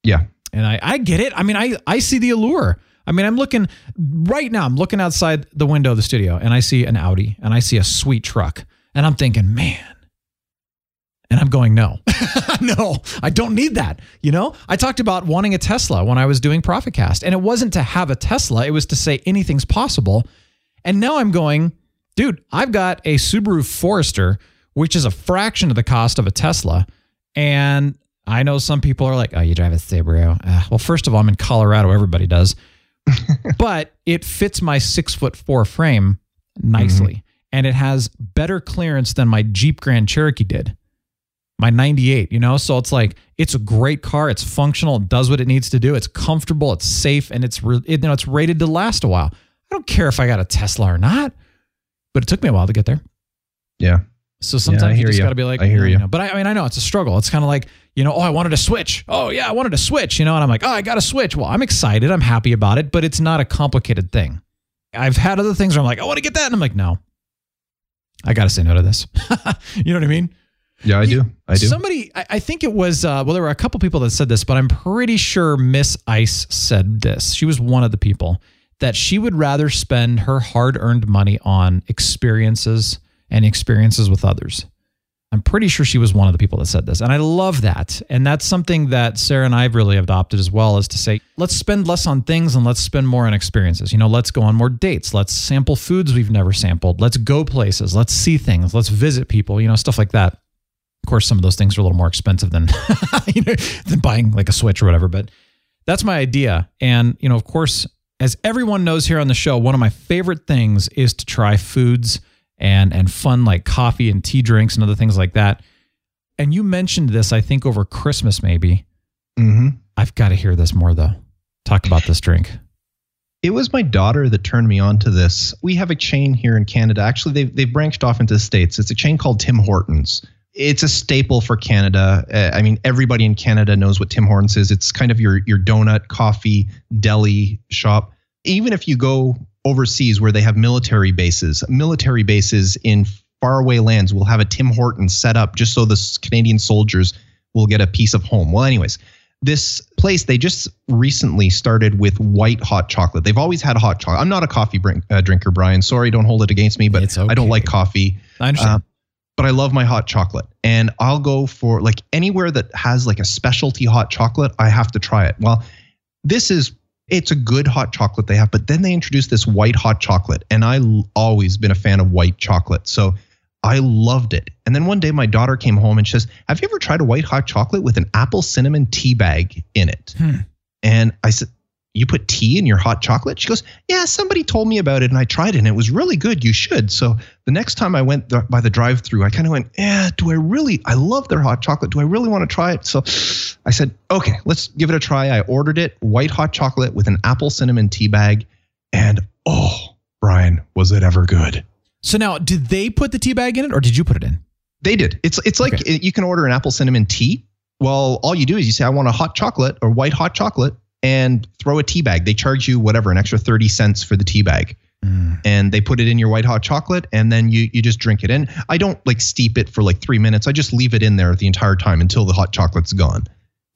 Yeah. And I I get it. I mean, I I see the allure. I mean, I'm looking right now. I'm looking outside the window of the studio, and I see an Audi, and I see a sweet truck, and I'm thinking, man. And I'm going, no, no, I don't need that. You know, I talked about wanting a Tesla when I was doing ProfitCast, and it wasn't to have a Tesla, it was to say anything's possible. And now I'm going, dude, I've got a Subaru Forester, which is a fraction of the cost of a Tesla. And I know some people are like, oh, you drive a Subaru. Uh, well, first of all, I'm in Colorado, everybody does. but it fits my six foot four frame nicely. Mm-hmm. And it has better clearance than my Jeep Grand Cherokee did. My 98 you know? So it's like it's a great car. It's functional. It does what it needs to do. It's comfortable. It's safe. And it's re- it, you know it's rated to last a while. I don't care if i got a tesla or not but it took me a while to get there. Yeah. so sometimes you hear just got to be like I hear you you. know, but I, I mean i know it's a struggle. It's kind of like you know oh i wanted to switch oh yeah i wanted to switch you know and i'm like oh i got to switch well i'm excited i'm happy about it but it's not a complicated thing i've had other things where i'm like i want to get that and i'm like no i got to say no to this you know what i mean Yeah, I do. I do. Somebody, I, I think it was, uh, well, there were a couple people that said this, but I'm pretty sure Miss Ice said this. She was one of the people that she would rather spend her hard earned money on experiences and experiences with others. I'm pretty sure she was one of the people that said this. And I love that. And that's something that Sarah and I have really adopted as well is to say, let's spend less on things and let's spend more on experiences. You know, let's go on more dates. Let's sample foods we've never sampled. Let's go places. Let's see things. Let's visit people, you know, stuff like that. Of course, some of those things are a little more expensive than, you know, than buying like a Switch or whatever. But that's my idea. And, you know, of course, as everyone knows here on the show, one of my favorite things is to try foods and and fun like coffee and tea drinks and other things like that. And you mentioned this, I think, over Christmas maybe. Mm-hmm. I've got to hear this more though. Talk about this drink. It was my daughter that turned me on to this. We have a chain here in Canada. Actually, they've, they've branched off into the States. It's a chain called Tim Hortons. It's a staple for Canada. Uh, I mean, everybody in Canada knows what Tim Hortons is. It's kind of your, your donut, coffee, deli shop. Even if you go overseas where they have military bases. Military bases in faraway lands will have a Tim Hortons set up just so the Canadian soldiers will get a piece of home. Well, anyways, this place they just recently started with white hot chocolate. They've always had hot chocolate. I'm not a coffee drink, uh, drinker, Brian. Sorry, don't hold it against me, but okay. I don't like coffee. I understand. Uh, but I love my hot chocolate, and I'll go for like anywhere that has like a specialty hot chocolate. I have to try it. Well, this is it's a good hot chocolate they have, but then they introduced this white hot chocolate, and I l- always been a fan of white chocolate, so I loved it. And then one day my daughter came home and she says, "Have you ever tried a white hot chocolate with an apple cinnamon tea bag in it?" Hmm. And I said, you put tea in your hot chocolate? She goes, Yeah, somebody told me about it and I tried it and it was really good. You should. So the next time I went th- by the drive through, I kind of went, Yeah, do I really? I love their hot chocolate. Do I really want to try it? So I said, Okay, let's give it a try. I ordered it white hot chocolate with an apple cinnamon tea bag. And oh, Brian, was it ever good? So now, did they put the tea bag in it or did you put it in? They did. It's it's like okay. you can order an apple cinnamon tea. Well, all you do is you say, I want a hot chocolate or white hot chocolate and throw a tea bag. They charge you whatever, an extra 30 cents for the tea bag. Mm. And they put it in your white hot chocolate and then you you just drink it. And I don't like steep it for like three minutes. I just leave it in there the entire time until the hot chocolate's gone.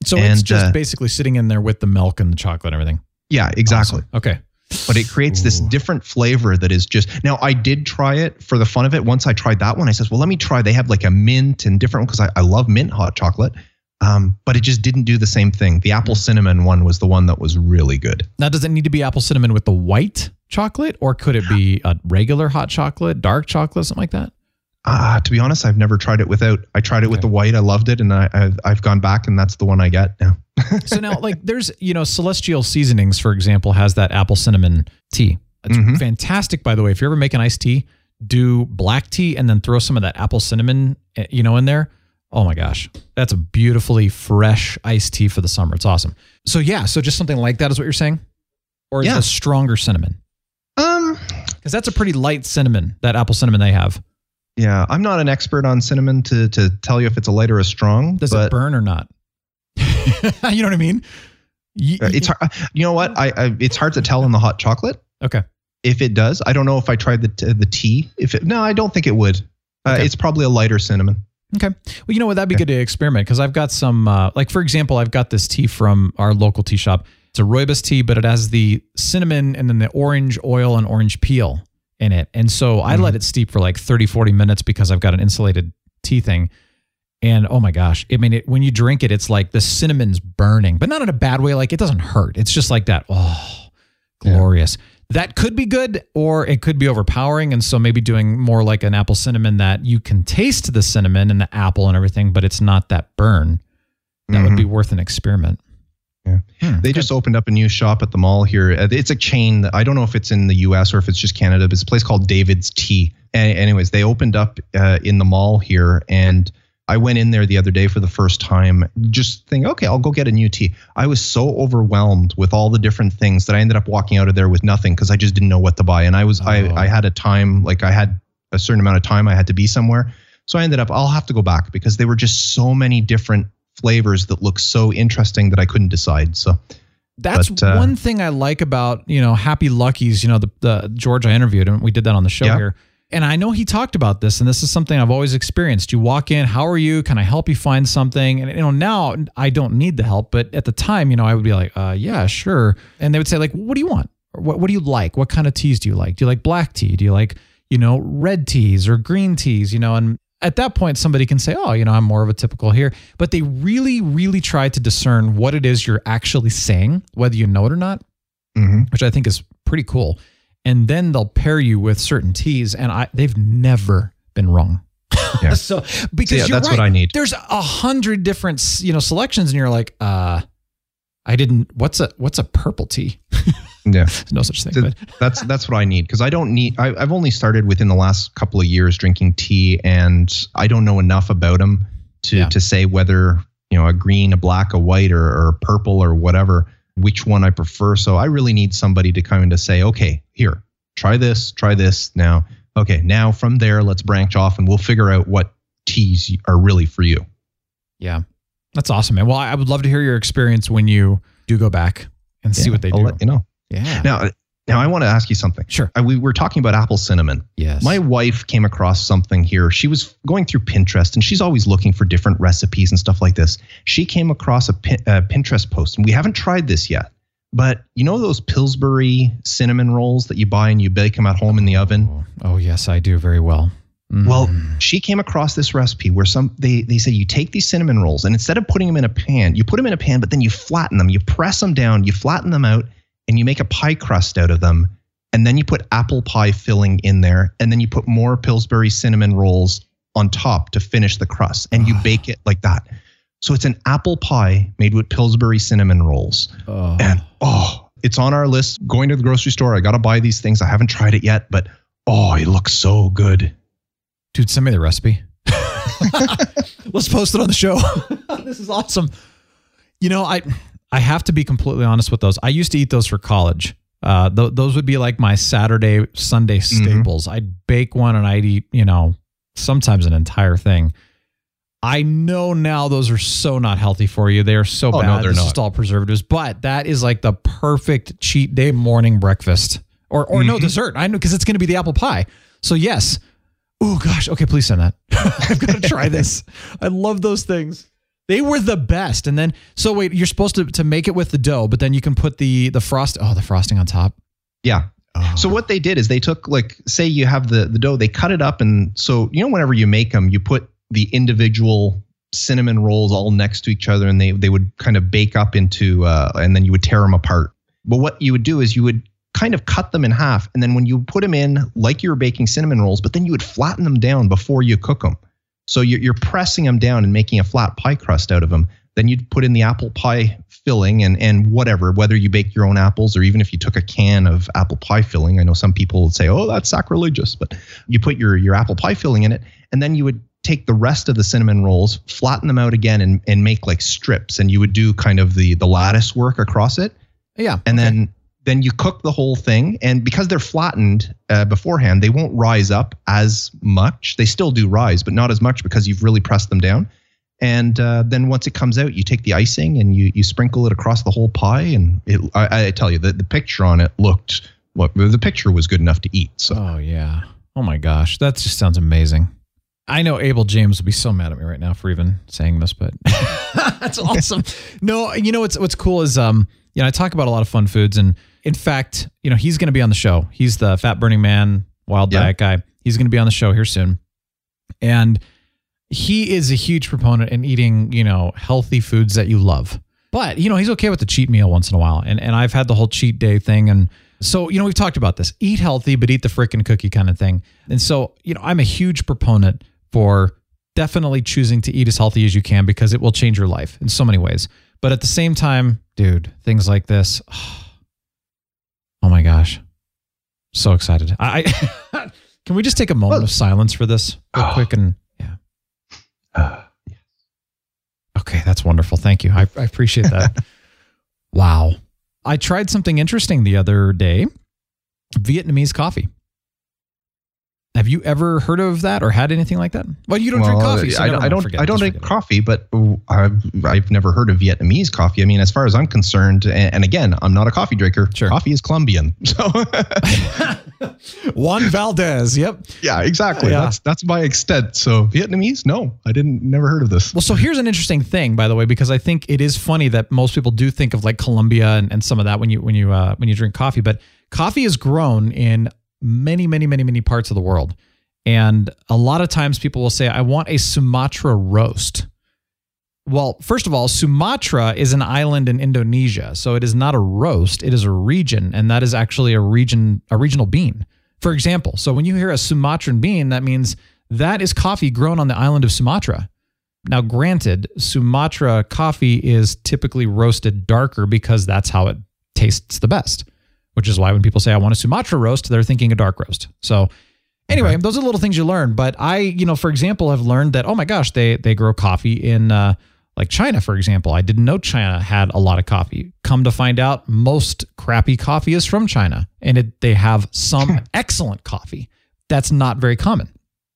So and, it's just uh, basically sitting in there with the milk and the chocolate and everything. Yeah, exactly. Awesome. Okay. But it creates Ooh. this different flavor that is just now. I did try it for the fun of it. Once I tried that one, I says, "Well, let me try." They have like a mint and different because I, I love mint hot chocolate. Um, but it just didn't do the same thing. The apple cinnamon one was the one that was really good. Now, does it need to be apple cinnamon with the white chocolate, or could it be a regular hot chocolate, dark chocolate, something like that? Uh, to be honest, I've never tried it without. I tried it okay. with the white. I loved it, and I, I've, I've gone back, and that's the one I get now. so now, like, there's you know, Celestial Seasonings, for example, has that apple cinnamon tea. It's mm-hmm. fantastic, by the way. If you're ever making iced tea, do black tea and then throw some of that apple cinnamon, eh, you know, in there. Oh my gosh, that's a beautifully fresh iced tea for the summer. It's awesome. So yeah, so just something like that is what you're saying, or is yeah. it a stronger cinnamon? Um, because that's a pretty light cinnamon. That apple cinnamon they have. Yeah, I'm not an expert on cinnamon to to tell you if it's a light or a strong. Does it burn or not? you know what I mean? You, uh, it's hard, you know what I, I it's hard to tell in the hot chocolate. Okay. If it does, I don't know if I tried the the tea. If it no, I don't think it would. Uh. It's probably a lighter cinnamon. Okay. Well, you know what? That'd be good to experiment because I've got some, uh, like, for example, I've got this tea from our local tea shop. It's a rooibos tea, but it has the cinnamon and then the orange oil and orange peel in it. And so I mm. let it steep for like 30, 40 minutes because I've got an insulated tea thing. And oh my gosh, I mean, it, when you drink it, it's like the cinnamon's burning, but not in a bad way. Like it doesn't hurt. It's just like that. Oh, glorious. Yeah that could be good or it could be overpowering and so maybe doing more like an apple cinnamon that you can taste the cinnamon and the apple and everything but it's not that burn that mm-hmm. would be mm-hmm. worth an experiment yeah. Hmm, they just opened up a new shop at the mall here. Uh, it's a chain. I don't know if it's in the U.S. or if it's just Canada, but it's a place called David's Tea. And anyways, they opened up uh, in the mall here, and I went in there the other day for the first time, just thinking, okay, I'll go get a new tea. I was so overwhelmed with all the different things that I ended up walking out of there with nothing because I just didn't know what to buy. And I was, oh. I, I had a time, like I had a certain amount of time I had to be somewhere. So I ended up, I'll have to go back because there were just so many different flavors that look so interesting that I couldn't decide. So that's but, uh, one thing I like about, you know, Happy Lucky's, you know, the, the George I interviewed and we did that on the show yeah. here and I know he talked about this, and this is something I've always experienced. You walk in, how are you? Can I help you find something? And you know, now I don't need the help, but at the time, you know, I would be like, uh, yeah, sure. And they would say, like, what do you want? Or what what do you like? What kind of teas do you like? Do you like black tea? Do you like, you know, red teas or green teas? You know, and at that point, somebody can say, oh, you know, I'm more of a typical here. But they really, really try to discern what it is you're actually saying, whether you know it or not, Mm-hmm. which I think is pretty cool. And then they'll pair you with certain teas, and I they've never been wrong. Yeah. so because yeah, you're that's what I need. There's a hundred different you know selections, and you're like, uh, I didn't. What's a what's a purple tea? Yeah. There's no such thing. Th- But that's that's what I need because I don't need. I, I've only started within the last couple of years drinking tea, and I don't know enough about them to Yeah. to say whether you know a green, a black, a white, or, or purple, or whatever, which one I prefer. So I really need somebody to kind of say, okay, here, try this, try this. Now, okay, now from there, let's branch off, and we'll figure out what teas are really for you. yeah, that's awesome, man. Well, I would love to hear your experience when you do go back and see what they I'll do. let you know. Yeah. Now, now I want to ask you something. Sure. Uh, we were talking about apple cinnamon. yes. My wife came across something here. She was going through Pinterest and she's always looking for different recipes and stuff like this. She came across a Pin- uh, Pinterest post and we haven't tried this yet. But you know those Pillsbury cinnamon rolls that you buy and you bake them at home in the oven? Oh, oh, yes, I do very well. Mm. Well, she came across this recipe where some they they say you take these cinnamon rolls and instead of putting them in a pan, you put them in a pan, but then you flatten them, you press them down, you flatten them out, and you make a pie crust out of them. And then you put apple pie filling in there, and then you put more Pillsbury cinnamon rolls on top to finish the crust, and you bake it like that. So it's an apple pie made with Pillsbury cinnamon rolls. Oh. And oh, it's on our list. Going to the grocery store, I got to buy these things. I haven't tried it yet, but oh, it looks so good. Dude, send me the recipe. Let's post it on the show. this is awesome. You know, I I have to be completely honest with those. I used to eat those for college. Uh, th- those would be like my Saturday, Sunday staples. I'd bake one and I'd eat, you know, sometimes an entire thing. I know now those are so not healthy for you. They are so Oh, no, bad. they're it's not. just all preservatives. But that is like the perfect cheat day morning breakfast, or or no dessert. I know because it's going to be the apple pie. So yes. Oh gosh. Okay, please send that. I've got to try this. I love those things. They were the best. And then so wait, you're supposed to to make it with the dough, but then you can put the the frost. Oh, the frosting on top. Yeah. So what they did is they took like say you have the the dough, they cut it up and so you know whenever you make them, you put the individual cinnamon rolls all next to each other and they they would kind of bake up into uh, and then you would tear them apart. But what you would do is you would kind of cut them in half and then when you put them in like you were baking cinnamon rolls, but then you would flatten them down before you cook them. So you're, you're pressing them down and making a flat pie crust out of them. Then you'd put in the apple pie filling and and whatever, whether you bake your own apples or even if you took a can of apple pie filling. I know some people would say, "Oh, that's sacrilegious," but you put your your apple pie filling in it, and then you would take the rest of the cinnamon rolls, flatten them out again, and and make like strips, and you would do kind of the the lattice work across it Yeah. and okay. then then you cook the whole thing and because they're flattened uh, beforehand they won't rise up as much they still do rise but not as much because you've really pressed them down and uh, then once it comes out you take the icing and you you sprinkle it across the whole pie and it, I, I tell you the, the picture on it looked what the picture was good enough to eat so Oh yeah. Oh my gosh, that just sounds amazing. I know Abel James would be so mad at me right now for even saying this, but that's awesome. No, you know what's what's cool is um, you know, I talk about a lot of fun foods, and in fact, you know, he's going to be on the show. He's the fat burning man, wild Yeah. diet guy. He's going to be on the show here soon, and he is a huge proponent in eating, you know, healthy foods that you love. But you know, he's okay with the cheat meal once in a while, and and I've had the whole cheat day thing, and so you know, we've talked about this: eat healthy, but eat the frickin' cookie kind of thing. And so, you know, I'm a huge proponent for definitely choosing to eat as healthy as you can because it will change your life in so many ways. But at the same time, dude, things like this, oh Oh my gosh, so excited! I, I can we just take a moment Well- of silence for this, real Oh. quick, and yeah. Uh, okay, that's wonderful. Thank you. I, I appreciate that. wow. I tried something interesting the other day Vietnamese coffee. Have you ever heard of that or had anything like that? Well, you don't drink coffee. So I, never don't. I don't. Forget I don't drink coffee, but I've I've never heard of Vietnamese coffee. I mean, as far as I'm concerned, and, and again, I'm not a coffee drinker. Sure. Coffee is Colombian, so Juan Valdez. Yep. yeah, exactly. Yeah. That's that's my extent. So Vietnamese, no, I didn't. Never heard of this. Well, so here's an interesting thing, by the way, because I think it is funny that most people do think of like Colombia and, and some of that when you when you uh, when you drink coffee, but coffee is grown in many, many, many, many parts of the world. And a lot of times people will say, I want a Sumatra roast. Well, first of all, Sumatra is an island in Indonesia. So it is not a roast, it is a region. And that is actually a region, a regional bean. For example, so when you hear a Sumatran bean, that means that is coffee grown on the island of Sumatra. Now, granted, Sumatra coffee is typically roasted darker because that's how it tastes the best, which is why when people say, I want a Sumatra roast, they're thinking a dark roast. So, anyway, those are the little things you learn. But I, you know, for example, have learned that, oh my gosh, they, they grow coffee in, uh, like China, for example. I didn't know China had a lot of coffee. Come to find out, most crappy coffee is from China, and it, they have some excellent coffee. That's not very common.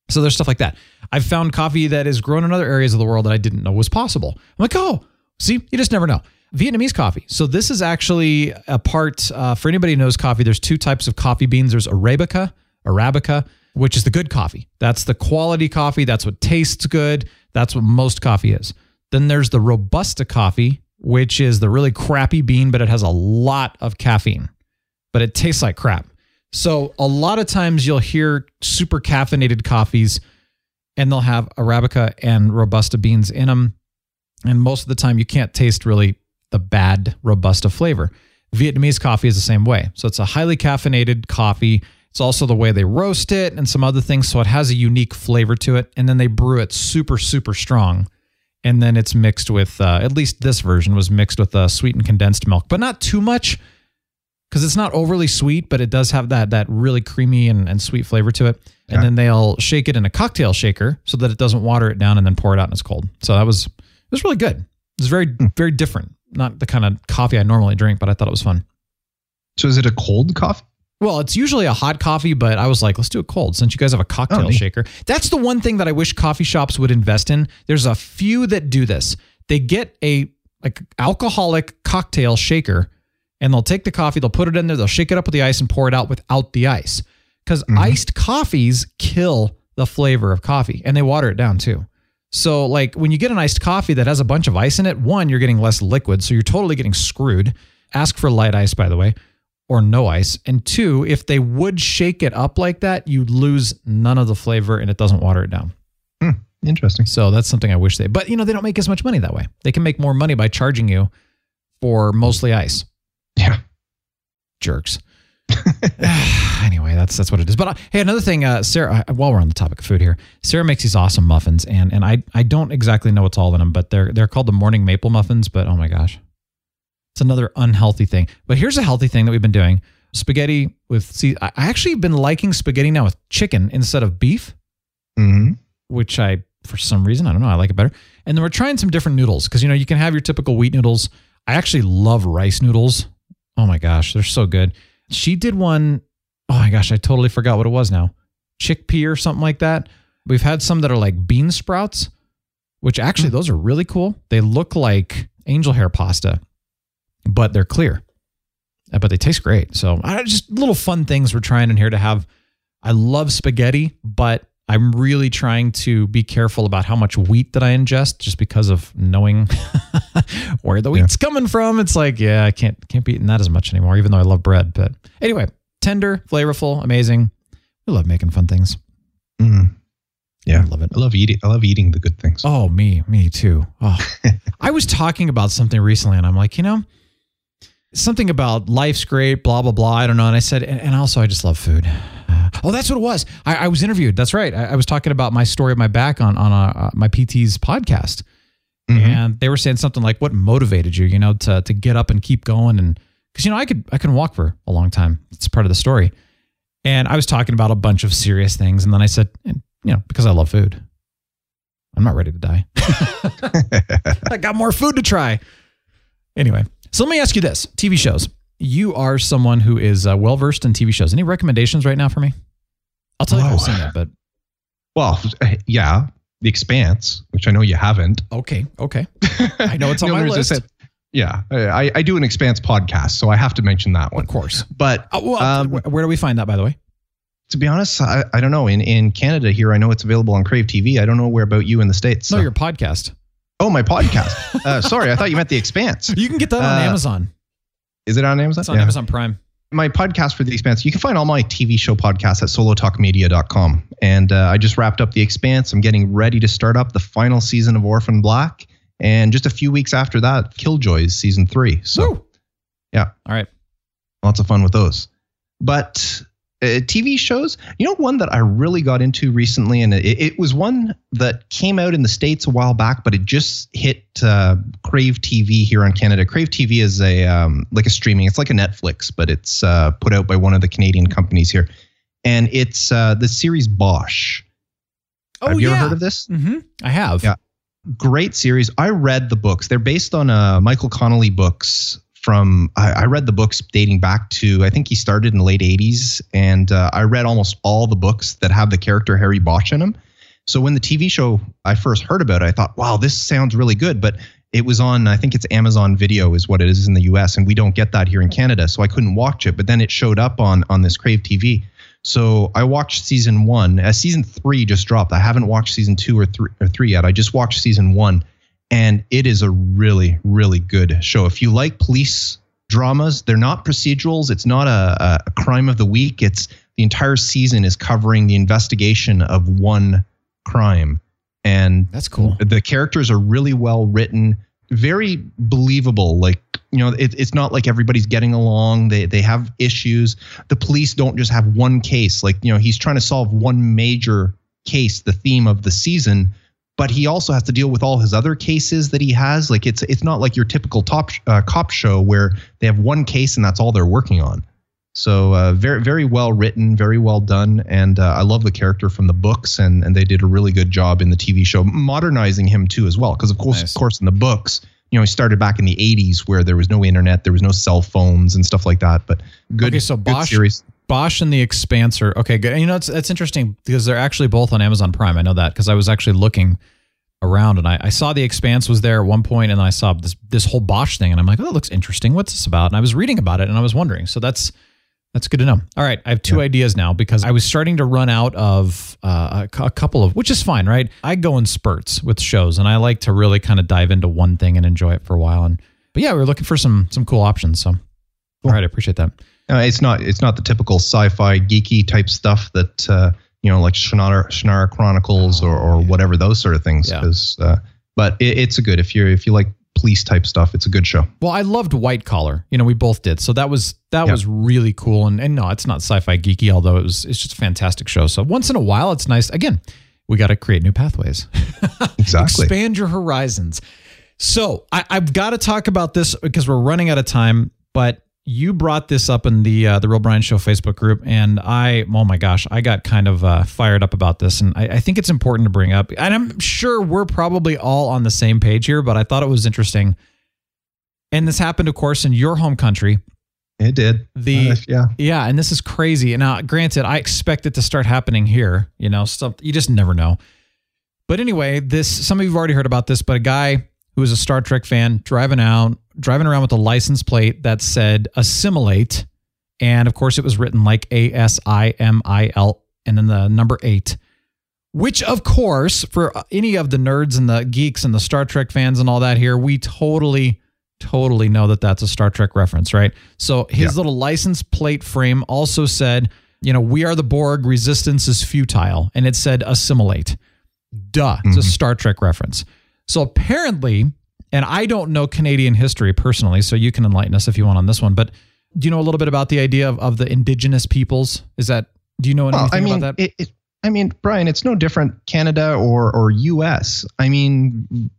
So there's stuff like that. I've found coffee that is grown in other areas of the world that I didn't know was possible. I'm like, oh, see, you just never know. Vietnamese coffee. So this is actually a part uh, for anybody who knows coffee. There's two types of coffee beans. There's Arabica, Arabica, which is the good coffee. That's the quality coffee. That's what tastes good. That's what most coffee is. Then there's the Robusta coffee, which is the really crappy bean, but it has a lot of caffeine, but it tastes like crap. So a lot of times you'll hear super caffeinated coffees and they'll have Arabica and Robusta beans in them. And most of the time you can't taste really the bad Robusta flavor. Vietnamese coffee is the same way. So it's a highly caffeinated coffee. It's also the way they roast it and some other things. So it has a unique flavor to it. And then they brew it super, super strong. And then it's mixed with, uh, at least this version was mixed with uh, sweetened condensed milk, but not too much because it's not overly sweet, but it does have that that really creamy and, and sweet flavor to it. And then they'll shake it in a cocktail shaker so that it doesn't water it down and then pour it out and it's cold. So that was it was really good. It's very very different. Not the kind of coffee I normally drink, but I thought it was fun. So is it a cold coffee? Well, it's usually a hot coffee, but I was like, let's do it cold since you guys have a oh, cocktail Oh, shaker. That's the one thing that I wish coffee shops would invest in. There's a few that do this. They get a like alcoholic cocktail shaker and they'll take the coffee, they'll put it in there, they'll shake it up with the ice and pour it out without the ice. Because mm-hmm. iced coffees kill the flavor of coffee and they water it down too. So, like when you get an iced coffee that has a bunch of ice in it, one, you're getting less liquid. So you're totally getting screwed. Ask for light ice, by the way, or no ice. And two, if they would shake it up like that, you lose none of the flavor and it doesn't water it down. Hmm, interesting. So that's something I wish they, but you know, they don't make as much money that way. They can make more money by charging you for mostly ice. Yeah. Jerks. anyway, that's that's what it is. But uh, hey, another thing, uh, Sarah. While we're on the topic of food here, Sarah makes these awesome muffins, and and I I don't exactly know what's all in them, but they're they're called the morning maple muffins. But oh my gosh, it's another unhealthy thing. But here's a healthy thing that we've been doing: spaghetti with. See, I actually been liking spaghetti now with chicken instead of beef, hmm which I for some reason I don't know I like it better. And then we're trying some different noodles because you know you can have your typical wheat noodles. I actually love rice noodles. Oh my gosh, they're so good. She did one oh my gosh, I totally forgot what it was now. Chickpea or something like that. We've had some that are like bean sprouts, which actually those are really cool. They look like angel hair pasta, but they're clear. Uh, But they taste great. So I just little fun things we're trying in here to have. I love spaghetti, but I'm really trying to be careful about how much wheat that I ingest just because of knowing where the wheat's coming from. It's like, yeah, I can't can't be eating that as much anymore, even though I love bread. But anyway, tender, flavorful, amazing. We love making fun things. Mm. Yeah. I love it. I love eating. I love eating the good things. Oh, me, me too. Oh, I was talking about something recently, and I'm like, you know, something about life's great, blah blah blah. I don't know. And I said, and, and also, I just love food. Uh, oh, that's what it was. I, I was interviewed. That's right. I, I was talking about my story of my back on on a, uh, my PT's podcast, and they were saying something like, "What motivated you? You know, to to get up and keep going?" And because you know, I could I can walk for a long time. It's part of the story. And I was talking about a bunch of serious things, and then I said, and, you know, because I love food. I'm not ready to die. I got more food to try. Anyway, so let me ask you this TV shows. You are someone who is uh, well versed in TV shows. Any recommendations right now for me? I'll tell you if I've seen it, but Well, yeah, The Expanse, which I know you haven't. okay, okay. I know it's on No, my list. yeah, I, I do an Expanse podcast, so I have to mention that one. Of course. But Uh, well, um, where do we find that, by the way? to be honest, I, I don't know. In in Canada here, I know it's available on Crave TV. I don't know where about you in the states. No, so- your podcast. oh, my podcast. uh, sorry, I thought you meant The Expanse. You can get that on Uh, Amazon. Is it on Amazon? It's on Yeah. Amazon Prime. my podcast for The Expanse, you can find all my TV show podcasts at solotalkmedia.com. And uh, I just wrapped up The Expanse. I'm getting ready to start up the final season of Orphan Black. And just a few weeks after that, Killjoys season three. So, Woo. yeah, All right. lots of fun with those. But uh, TV shows, you know, one that I really got into recently, and it, it was one that came out in the States a while back, but it just hit uh, Crave TV here on Canada. Crave TV is a um, like a streaming, it's like a Netflix, but it's uh, put out by one of the Canadian companies here. And it's uh, the series Bosch. Oh, yeah. Have you yeah. ever heard of this? Mm-hmm. I have. Yeah. great series. I read the books. They're based on uh, Michael Connolly books from. I, I read the books dating back to I think he started in the late '80s, and uh, I read almost all the books that have the character Harry Bosch in them. So when the TV show I first heard about it, I thought, wow, this sounds really good, but it was on I think it's Amazon Video is what it is in the US and we don't get that here in Canada, so I couldn't watch it, but then it showed up on on this Crave TV. So I watched season 1. As season 3 just dropped. I haven't watched season 2 or 3 or 3 yet. I just watched season 1 and it is a really really good show. If you like police dramas, they're not procedurals, it's not a, a crime of the week. It's the entire season is covering the investigation of one crime. And That's cool. the characters are really well written very believable. Like you know it, it's not like everybody's getting along. They they have issues. The police don't just have one case. Like you know he's trying to solve one major case the theme of the season but he also has to deal with all his other cases that he has like it's it's not like your typical top uh, cop show where they have one case and that's all they're working on so uh, very very well written, very well done, and uh, I love the character from the books, and and they did a really good job in the TV show, modernizing him too as well. Because of course, Nice. of course, in the books, you know, he started back in the '80s where there was no internet, there was no cell phones and stuff like that. But good, Okay, so good Bosch- series. Bosch and the Expanser. Okay, good. And you know, it's it's interesting because they're actually both on Amazon Prime. I know that because I was actually looking around and I, I saw the Expanse was there at one point, and then I saw this this whole Bosch thing, and I'm like, oh, that looks interesting. What's this about? And I was reading about it, and I was wondering. So that's that's good to know. All right, I have two ideas now because I was starting to run out of uh, a, a couple of, which is fine, right? I go in spurts with shows, and I like to really kind of dive into one thing and enjoy it for a while. And but yeah, we were looking for some some cool options. So all right, I appreciate that. Uh, it's not it's not the typical sci-fi geeky type stuff that uh, you know like Shannara, Shannara Chronicles or, or whatever those sort of things. Yeah. uh, but it, it's a good if you if you like police type stuff, it's a good show. Well, I loved White Collar. You know, we both did. So that was that Yeah. was really cool. And and no, it's not sci-fi geeky, although it was it's just a fantastic show. So once in a while, it's nice. Again, we got to create new pathways. Exactly. Expand your horizons. So I, I've got to talk about this because we're running out of time. But you brought this up in the uh, the Real Brian Show Facebook group, and I oh my gosh, I got kind of uh, fired up about this, and I, I think it's important to bring up. And I'm sure we're probably all on the same page here, but I thought it was interesting. And this happened, of course, in your home country. It did. The Uh, yeah. yeah, and this is crazy. And now, granted, I expect it to start happening here. You know, stuff you just never know. But anyway, this some of you've already heard about this, but a guy who was a Star Trek fan driving out, driving around with a license plate that said "assimilate," and of course, it was written like A S I M I L, and then the number eight. Which, of course, for any of the nerds and the geeks and the Star Trek fans and all that here, we totally, totally know that that's a Star Trek reference, right? So his little license plate frame also said, you know, we are the Borg, resistance is futile. And it said assimilate. Duh. It's a mm-hmm. Star Trek reference. So apparently, and I don't know Canadian history personally, so you can enlighten us if you want on this one, but do you know a little bit about the idea of, of the indigenous peoples? Is that, do you know anything Well, I mean, about that? It, it, I mean, Brian, it's no different Canada or or U.S. I mean,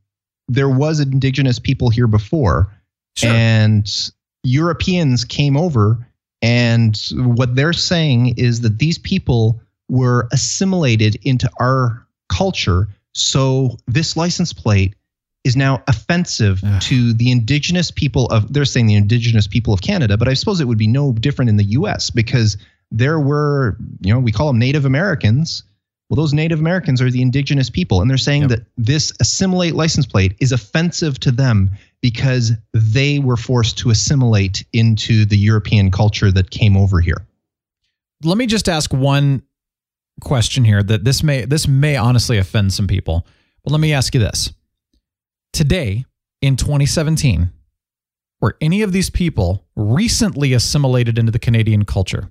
there was indigenous people here before, Sure. and Europeans came over, and what they're saying is that these people were assimilated into our culture. So this license plate is now offensive Ugh. to the indigenous people of they're saying the indigenous people of Canada, but I suppose it would be no different in the US because there were, you know, we call them Native Americans. Well, those Native Americans are the indigenous people, and they're saying Yep. that this assimilate license plate is offensive to them because they were forced to assimilate into the European culture that came over here. let me just ask one question here that this may this may honestly offend some people but let me ask you this today in 2017 were any of these people recently assimilated into the Canadian culture?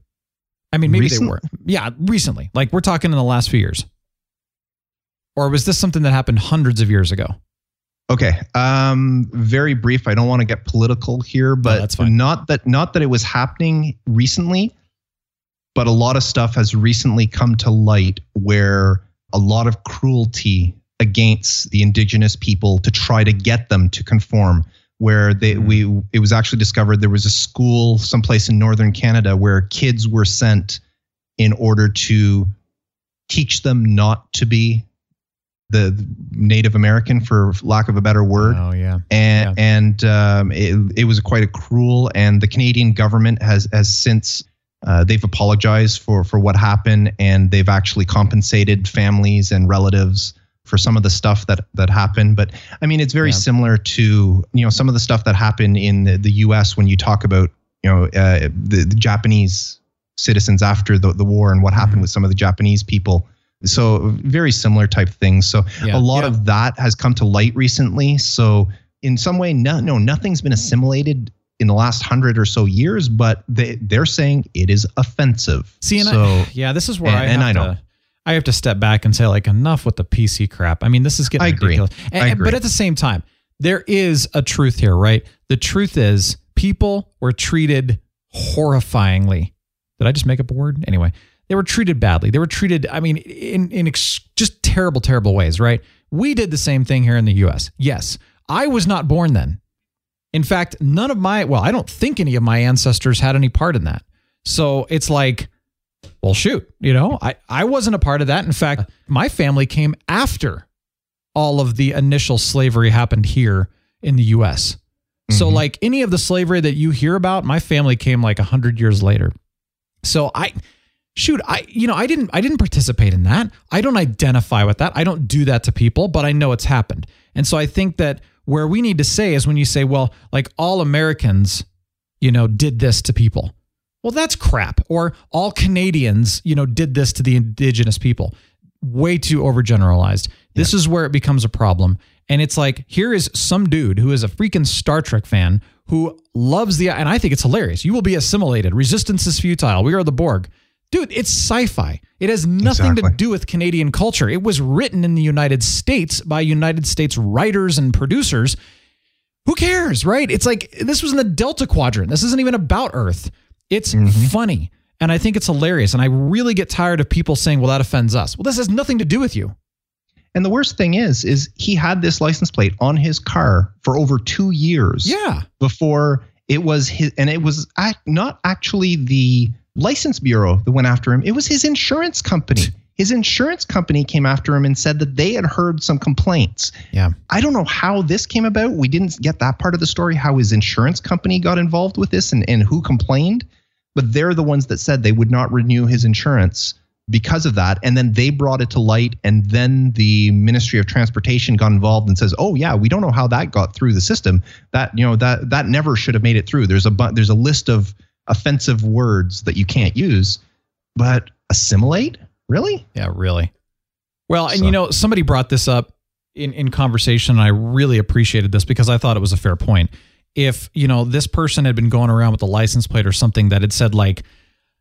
I mean, maybe Recent- they were. Yeah, recently. Like we're talking in the last few years. Or was this something that happened hundreds of years ago? Okay. Um, very brief. I don't want to get political here, but that's fine. not that not that it was happening recently, but a lot of stuff has recently come to light where a lot of cruelty against the indigenous people to try to get them to conform. Where they we it was actually discovered there was a school someplace in northern Canada where kids were sent in order to teach them not to be the Native American, for lack of a better word. Oh yeah. And and um, it, it was quite a cruel. And the Canadian government has has since uh, they've apologized for for what happened, and they've actually compensated families and relatives for some of the stuff that that happened. But I mean, it's very Yeah. similar to you know some of the stuff that happened in the, the U.S. when you talk about you know uh, the, the Japanese citizens after the, the war and what happened Mm-hmm. with some of the Japanese people. So very similar type things. So Yeah. a lot Yeah. of that has come to light recently. So in some way, no, no, nothing's been assimilated in the last hundred or so years, but they they're saying it is offensive. See, and so I, yeah, this is where and- I and have I know. to, I have to step back and say like enough with the PC crap. I mean, this is getting I agree. ridiculous. And- I agree. But at the same time, there is a truth here, right? The truth is people were treated horrifyingly. Did I just make up a word? Anyway, they were treated badly. They were treated, I mean, in in ex- just terrible, terrible ways, right? We did the same thing here in the U.S. Yes, I was not born then. In fact, none of my, well, I don't think any of my ancestors had any part in that. So it's like, well, shoot, you know, I, I wasn't a part of that. In fact, uh. my family came after all of the initial slavery happened here in the US. So, mm-hmm. like any of the slavery that you hear about, my family came like a hundred years later. So I shoot, I you know, I didn't I didn't participate in that. I don't identify with that. I don't do that to people, but I know it's happened. And so I think that where we need to say is when you say, well, like all Americans, you know, did this to people. Well, that's crap. Or all Canadians, you know, did this to the indigenous people. Way too overgeneralized. This is where it becomes a problem. And it's like, here is some dude who is a freaking Star Trek fan who loves the, and I think it's hilarious. You will be assimilated. Resistance is futile. We are the Borg. Dude, it's sci fi. It has nothing to do with Canadian culture. It was written in the United States by United States writers and producers who cares, right? It's like this was in the Delta Quadrant. This isn't even about Earth. It's mm-hmm. funny. And I think it's hilarious. And I really get tired of people saying, well, that offends us. Well, this has nothing to do with you. and the worst thing is, is he had this license plate on his car for over two years. Yeah. before it was his, and it was not actually the license bureau that went after him. It was his insurance company. His insurance company came after him and said that they had heard some complaints. Yeah. I don't know how this came about. We didn't get that part of the story, how his insurance company got involved with this and, and who complained. But they're the ones that said they would not renew his insurance because of that. And then they brought it to light. And then the Ministry of Transportation got involved and says, oh, yeah, we don't know how that got through the system. That, you know, that that never should have made it through. There's a bu- there's a list of offensive words that you can't use. But assimilate? Really? Yeah, really. Well, and So- you know, somebody brought this up in, in conversation, and I really appreciated this because I thought it was a fair point. If, you know, this person had been going around with a license plate or something that had said, like,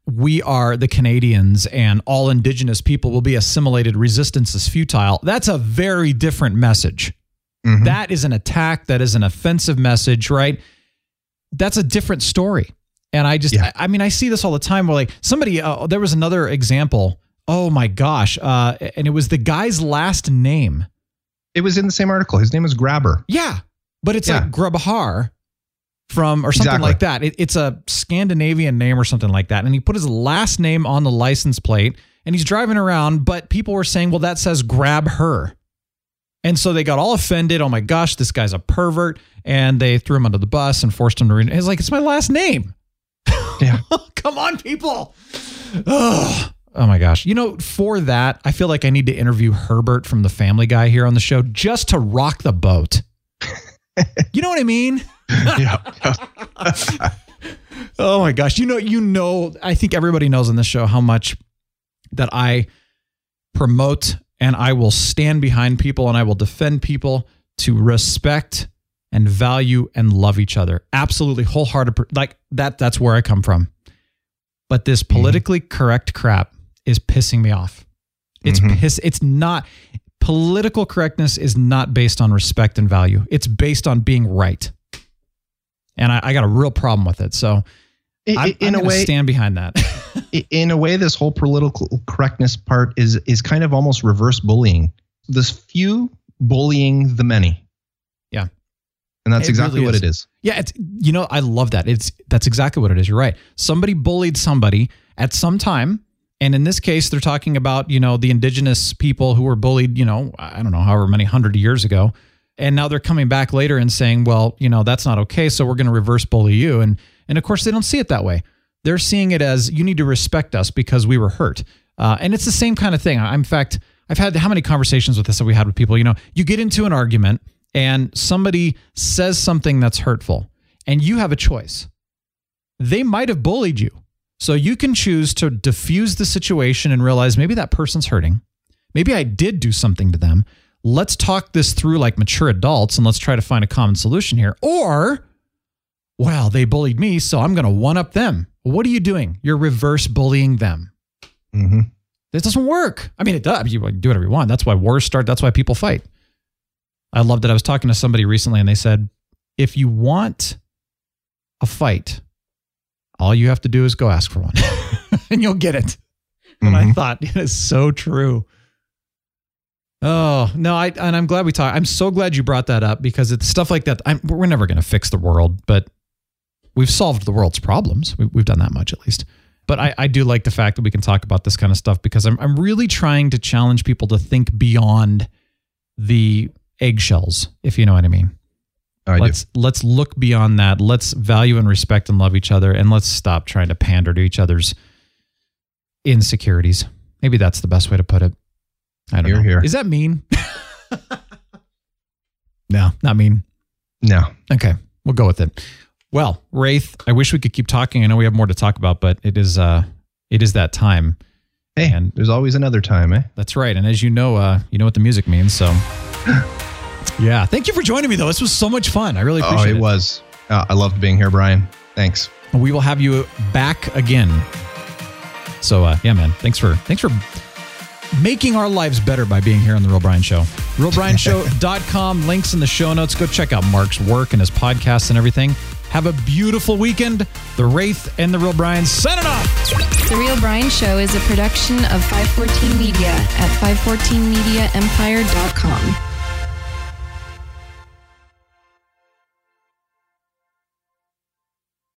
we are the Canadians and all indigenous people will be assimilated, resistance is futile, that's a very different message. Mhm. That is an attack, that is an offensive message, right? That's a different story. And I just, Yeah. I, I mean, I see this all the time where like somebody, uh, there was another example. Oh my gosh. Uh, and it was the guy's last name. It was in the same article. His name is Grabber. Yeah. But it's Yeah. like Grubhar from, or something Exactly. like that. It, it's a Scandinavian name or something like that. And he put his last name on the license plate and he's driving around, but people were saying, well, that says grab her. And so they got all offended. Oh my gosh, this guy's a pervert. And they threw him under the bus and forced him to read. He's like, it's my last name. Yeah. Come on, people. Ugh. Oh my gosh. You know, for that, I feel like I need to interview Herbert from the Family Guy here on the show just to rock the boat. you know what I mean? yeah. Oh my gosh. You know, you know, I think everybody knows on this show how much that I promote and I will stand behind people and I will defend people to respect and value and love each other. Absolutely wholehearted. Like that, that's where I come from. But this mm-hmm. politically correct crap is pissing me off. It's mm-hmm. piss. It's not political correctness is not based on respect and value. It's based on being right. And I, I got a real problem with it. So I- in I'm a way, stand behind that. in a way, this whole political correctness part is is kind of almost reverse bullying. This few bullying the many. And that's It exactly really what it is. Yeah, it's you know I love that. It's that's exactly what it is. You're right. Somebody bullied somebody at some time, and in this case, they're talking about you know the indigenous people who were bullied. You know, I don't know however many hundred years ago, and now they're coming back later and saying, well, you know that's not okay, so we're going to reverse bully you. And and of course they don't see it that way. They're seeing it as you need to respect us because we were hurt. Uh, and it's the same kind of thing. I, in fact, I've had how many conversations with this that we had with people. You know, you get into an argument and somebody says something that's hurtful, and you have a choice. They might have bullied you. So you can choose to diffuse the situation and realize maybe that person's hurting. Maybe I did do something to them. Let's talk this through like mature adults and let's try to find a common solution here. Or, well, they bullied me, so I'm going to one up them. What are you doing? You're reverse bullying them. hmm This doesn't work. I mean, it does. You do whatever you want. That's why wars start. That's why people fight. I loved that. I was talking to somebody recently and they said, if you want a fight, all you have to do is go ask for one and you'll get it. And I mm-hmm. thought it is so true. Oh, no, I and I'm glad we talked. I'm so glad you brought that up because it's stuff like that. I'm, we're never going to fix the world, but we've solved the world's problems. We, we've done that much at least. But I, I do like the fact that we can talk about this kind of stuff because I'm, I'm really trying to challenge people to think beyond the eggshells, if you know what I mean. I let's let's look beyond that. Let's value and respect and love each other, and let's stop trying to pander to each other's insecurities. Maybe that's the best way to put it. I don't know. hear. Is that mean? no, not mean. No. Okay, we'll go with it. Well, Wraith, I wish we could keep talking. I know we have more to talk about, but it is uh it is that time. Hey, And- there's always another time, eh? That's right. And as you know, uh, you know what the music means. So, yeah. Thank you for joining me, though. This was so much fun. I really Oh, appreciate it was. Uh, I loved being here, Brian. Thanks. We will have you back again. So, uh, yeah, man. Thanks for thanks for making our lives better by being here on the Real Brian Show. RealBrianShow.com. Links in the show notes. Go check out Mark's work and his podcasts and everything. Have a beautiful weekend. The Wraith and the Real Brian signing off. The Real Brian Show is a production of 514 Media at 514mediaempire.com.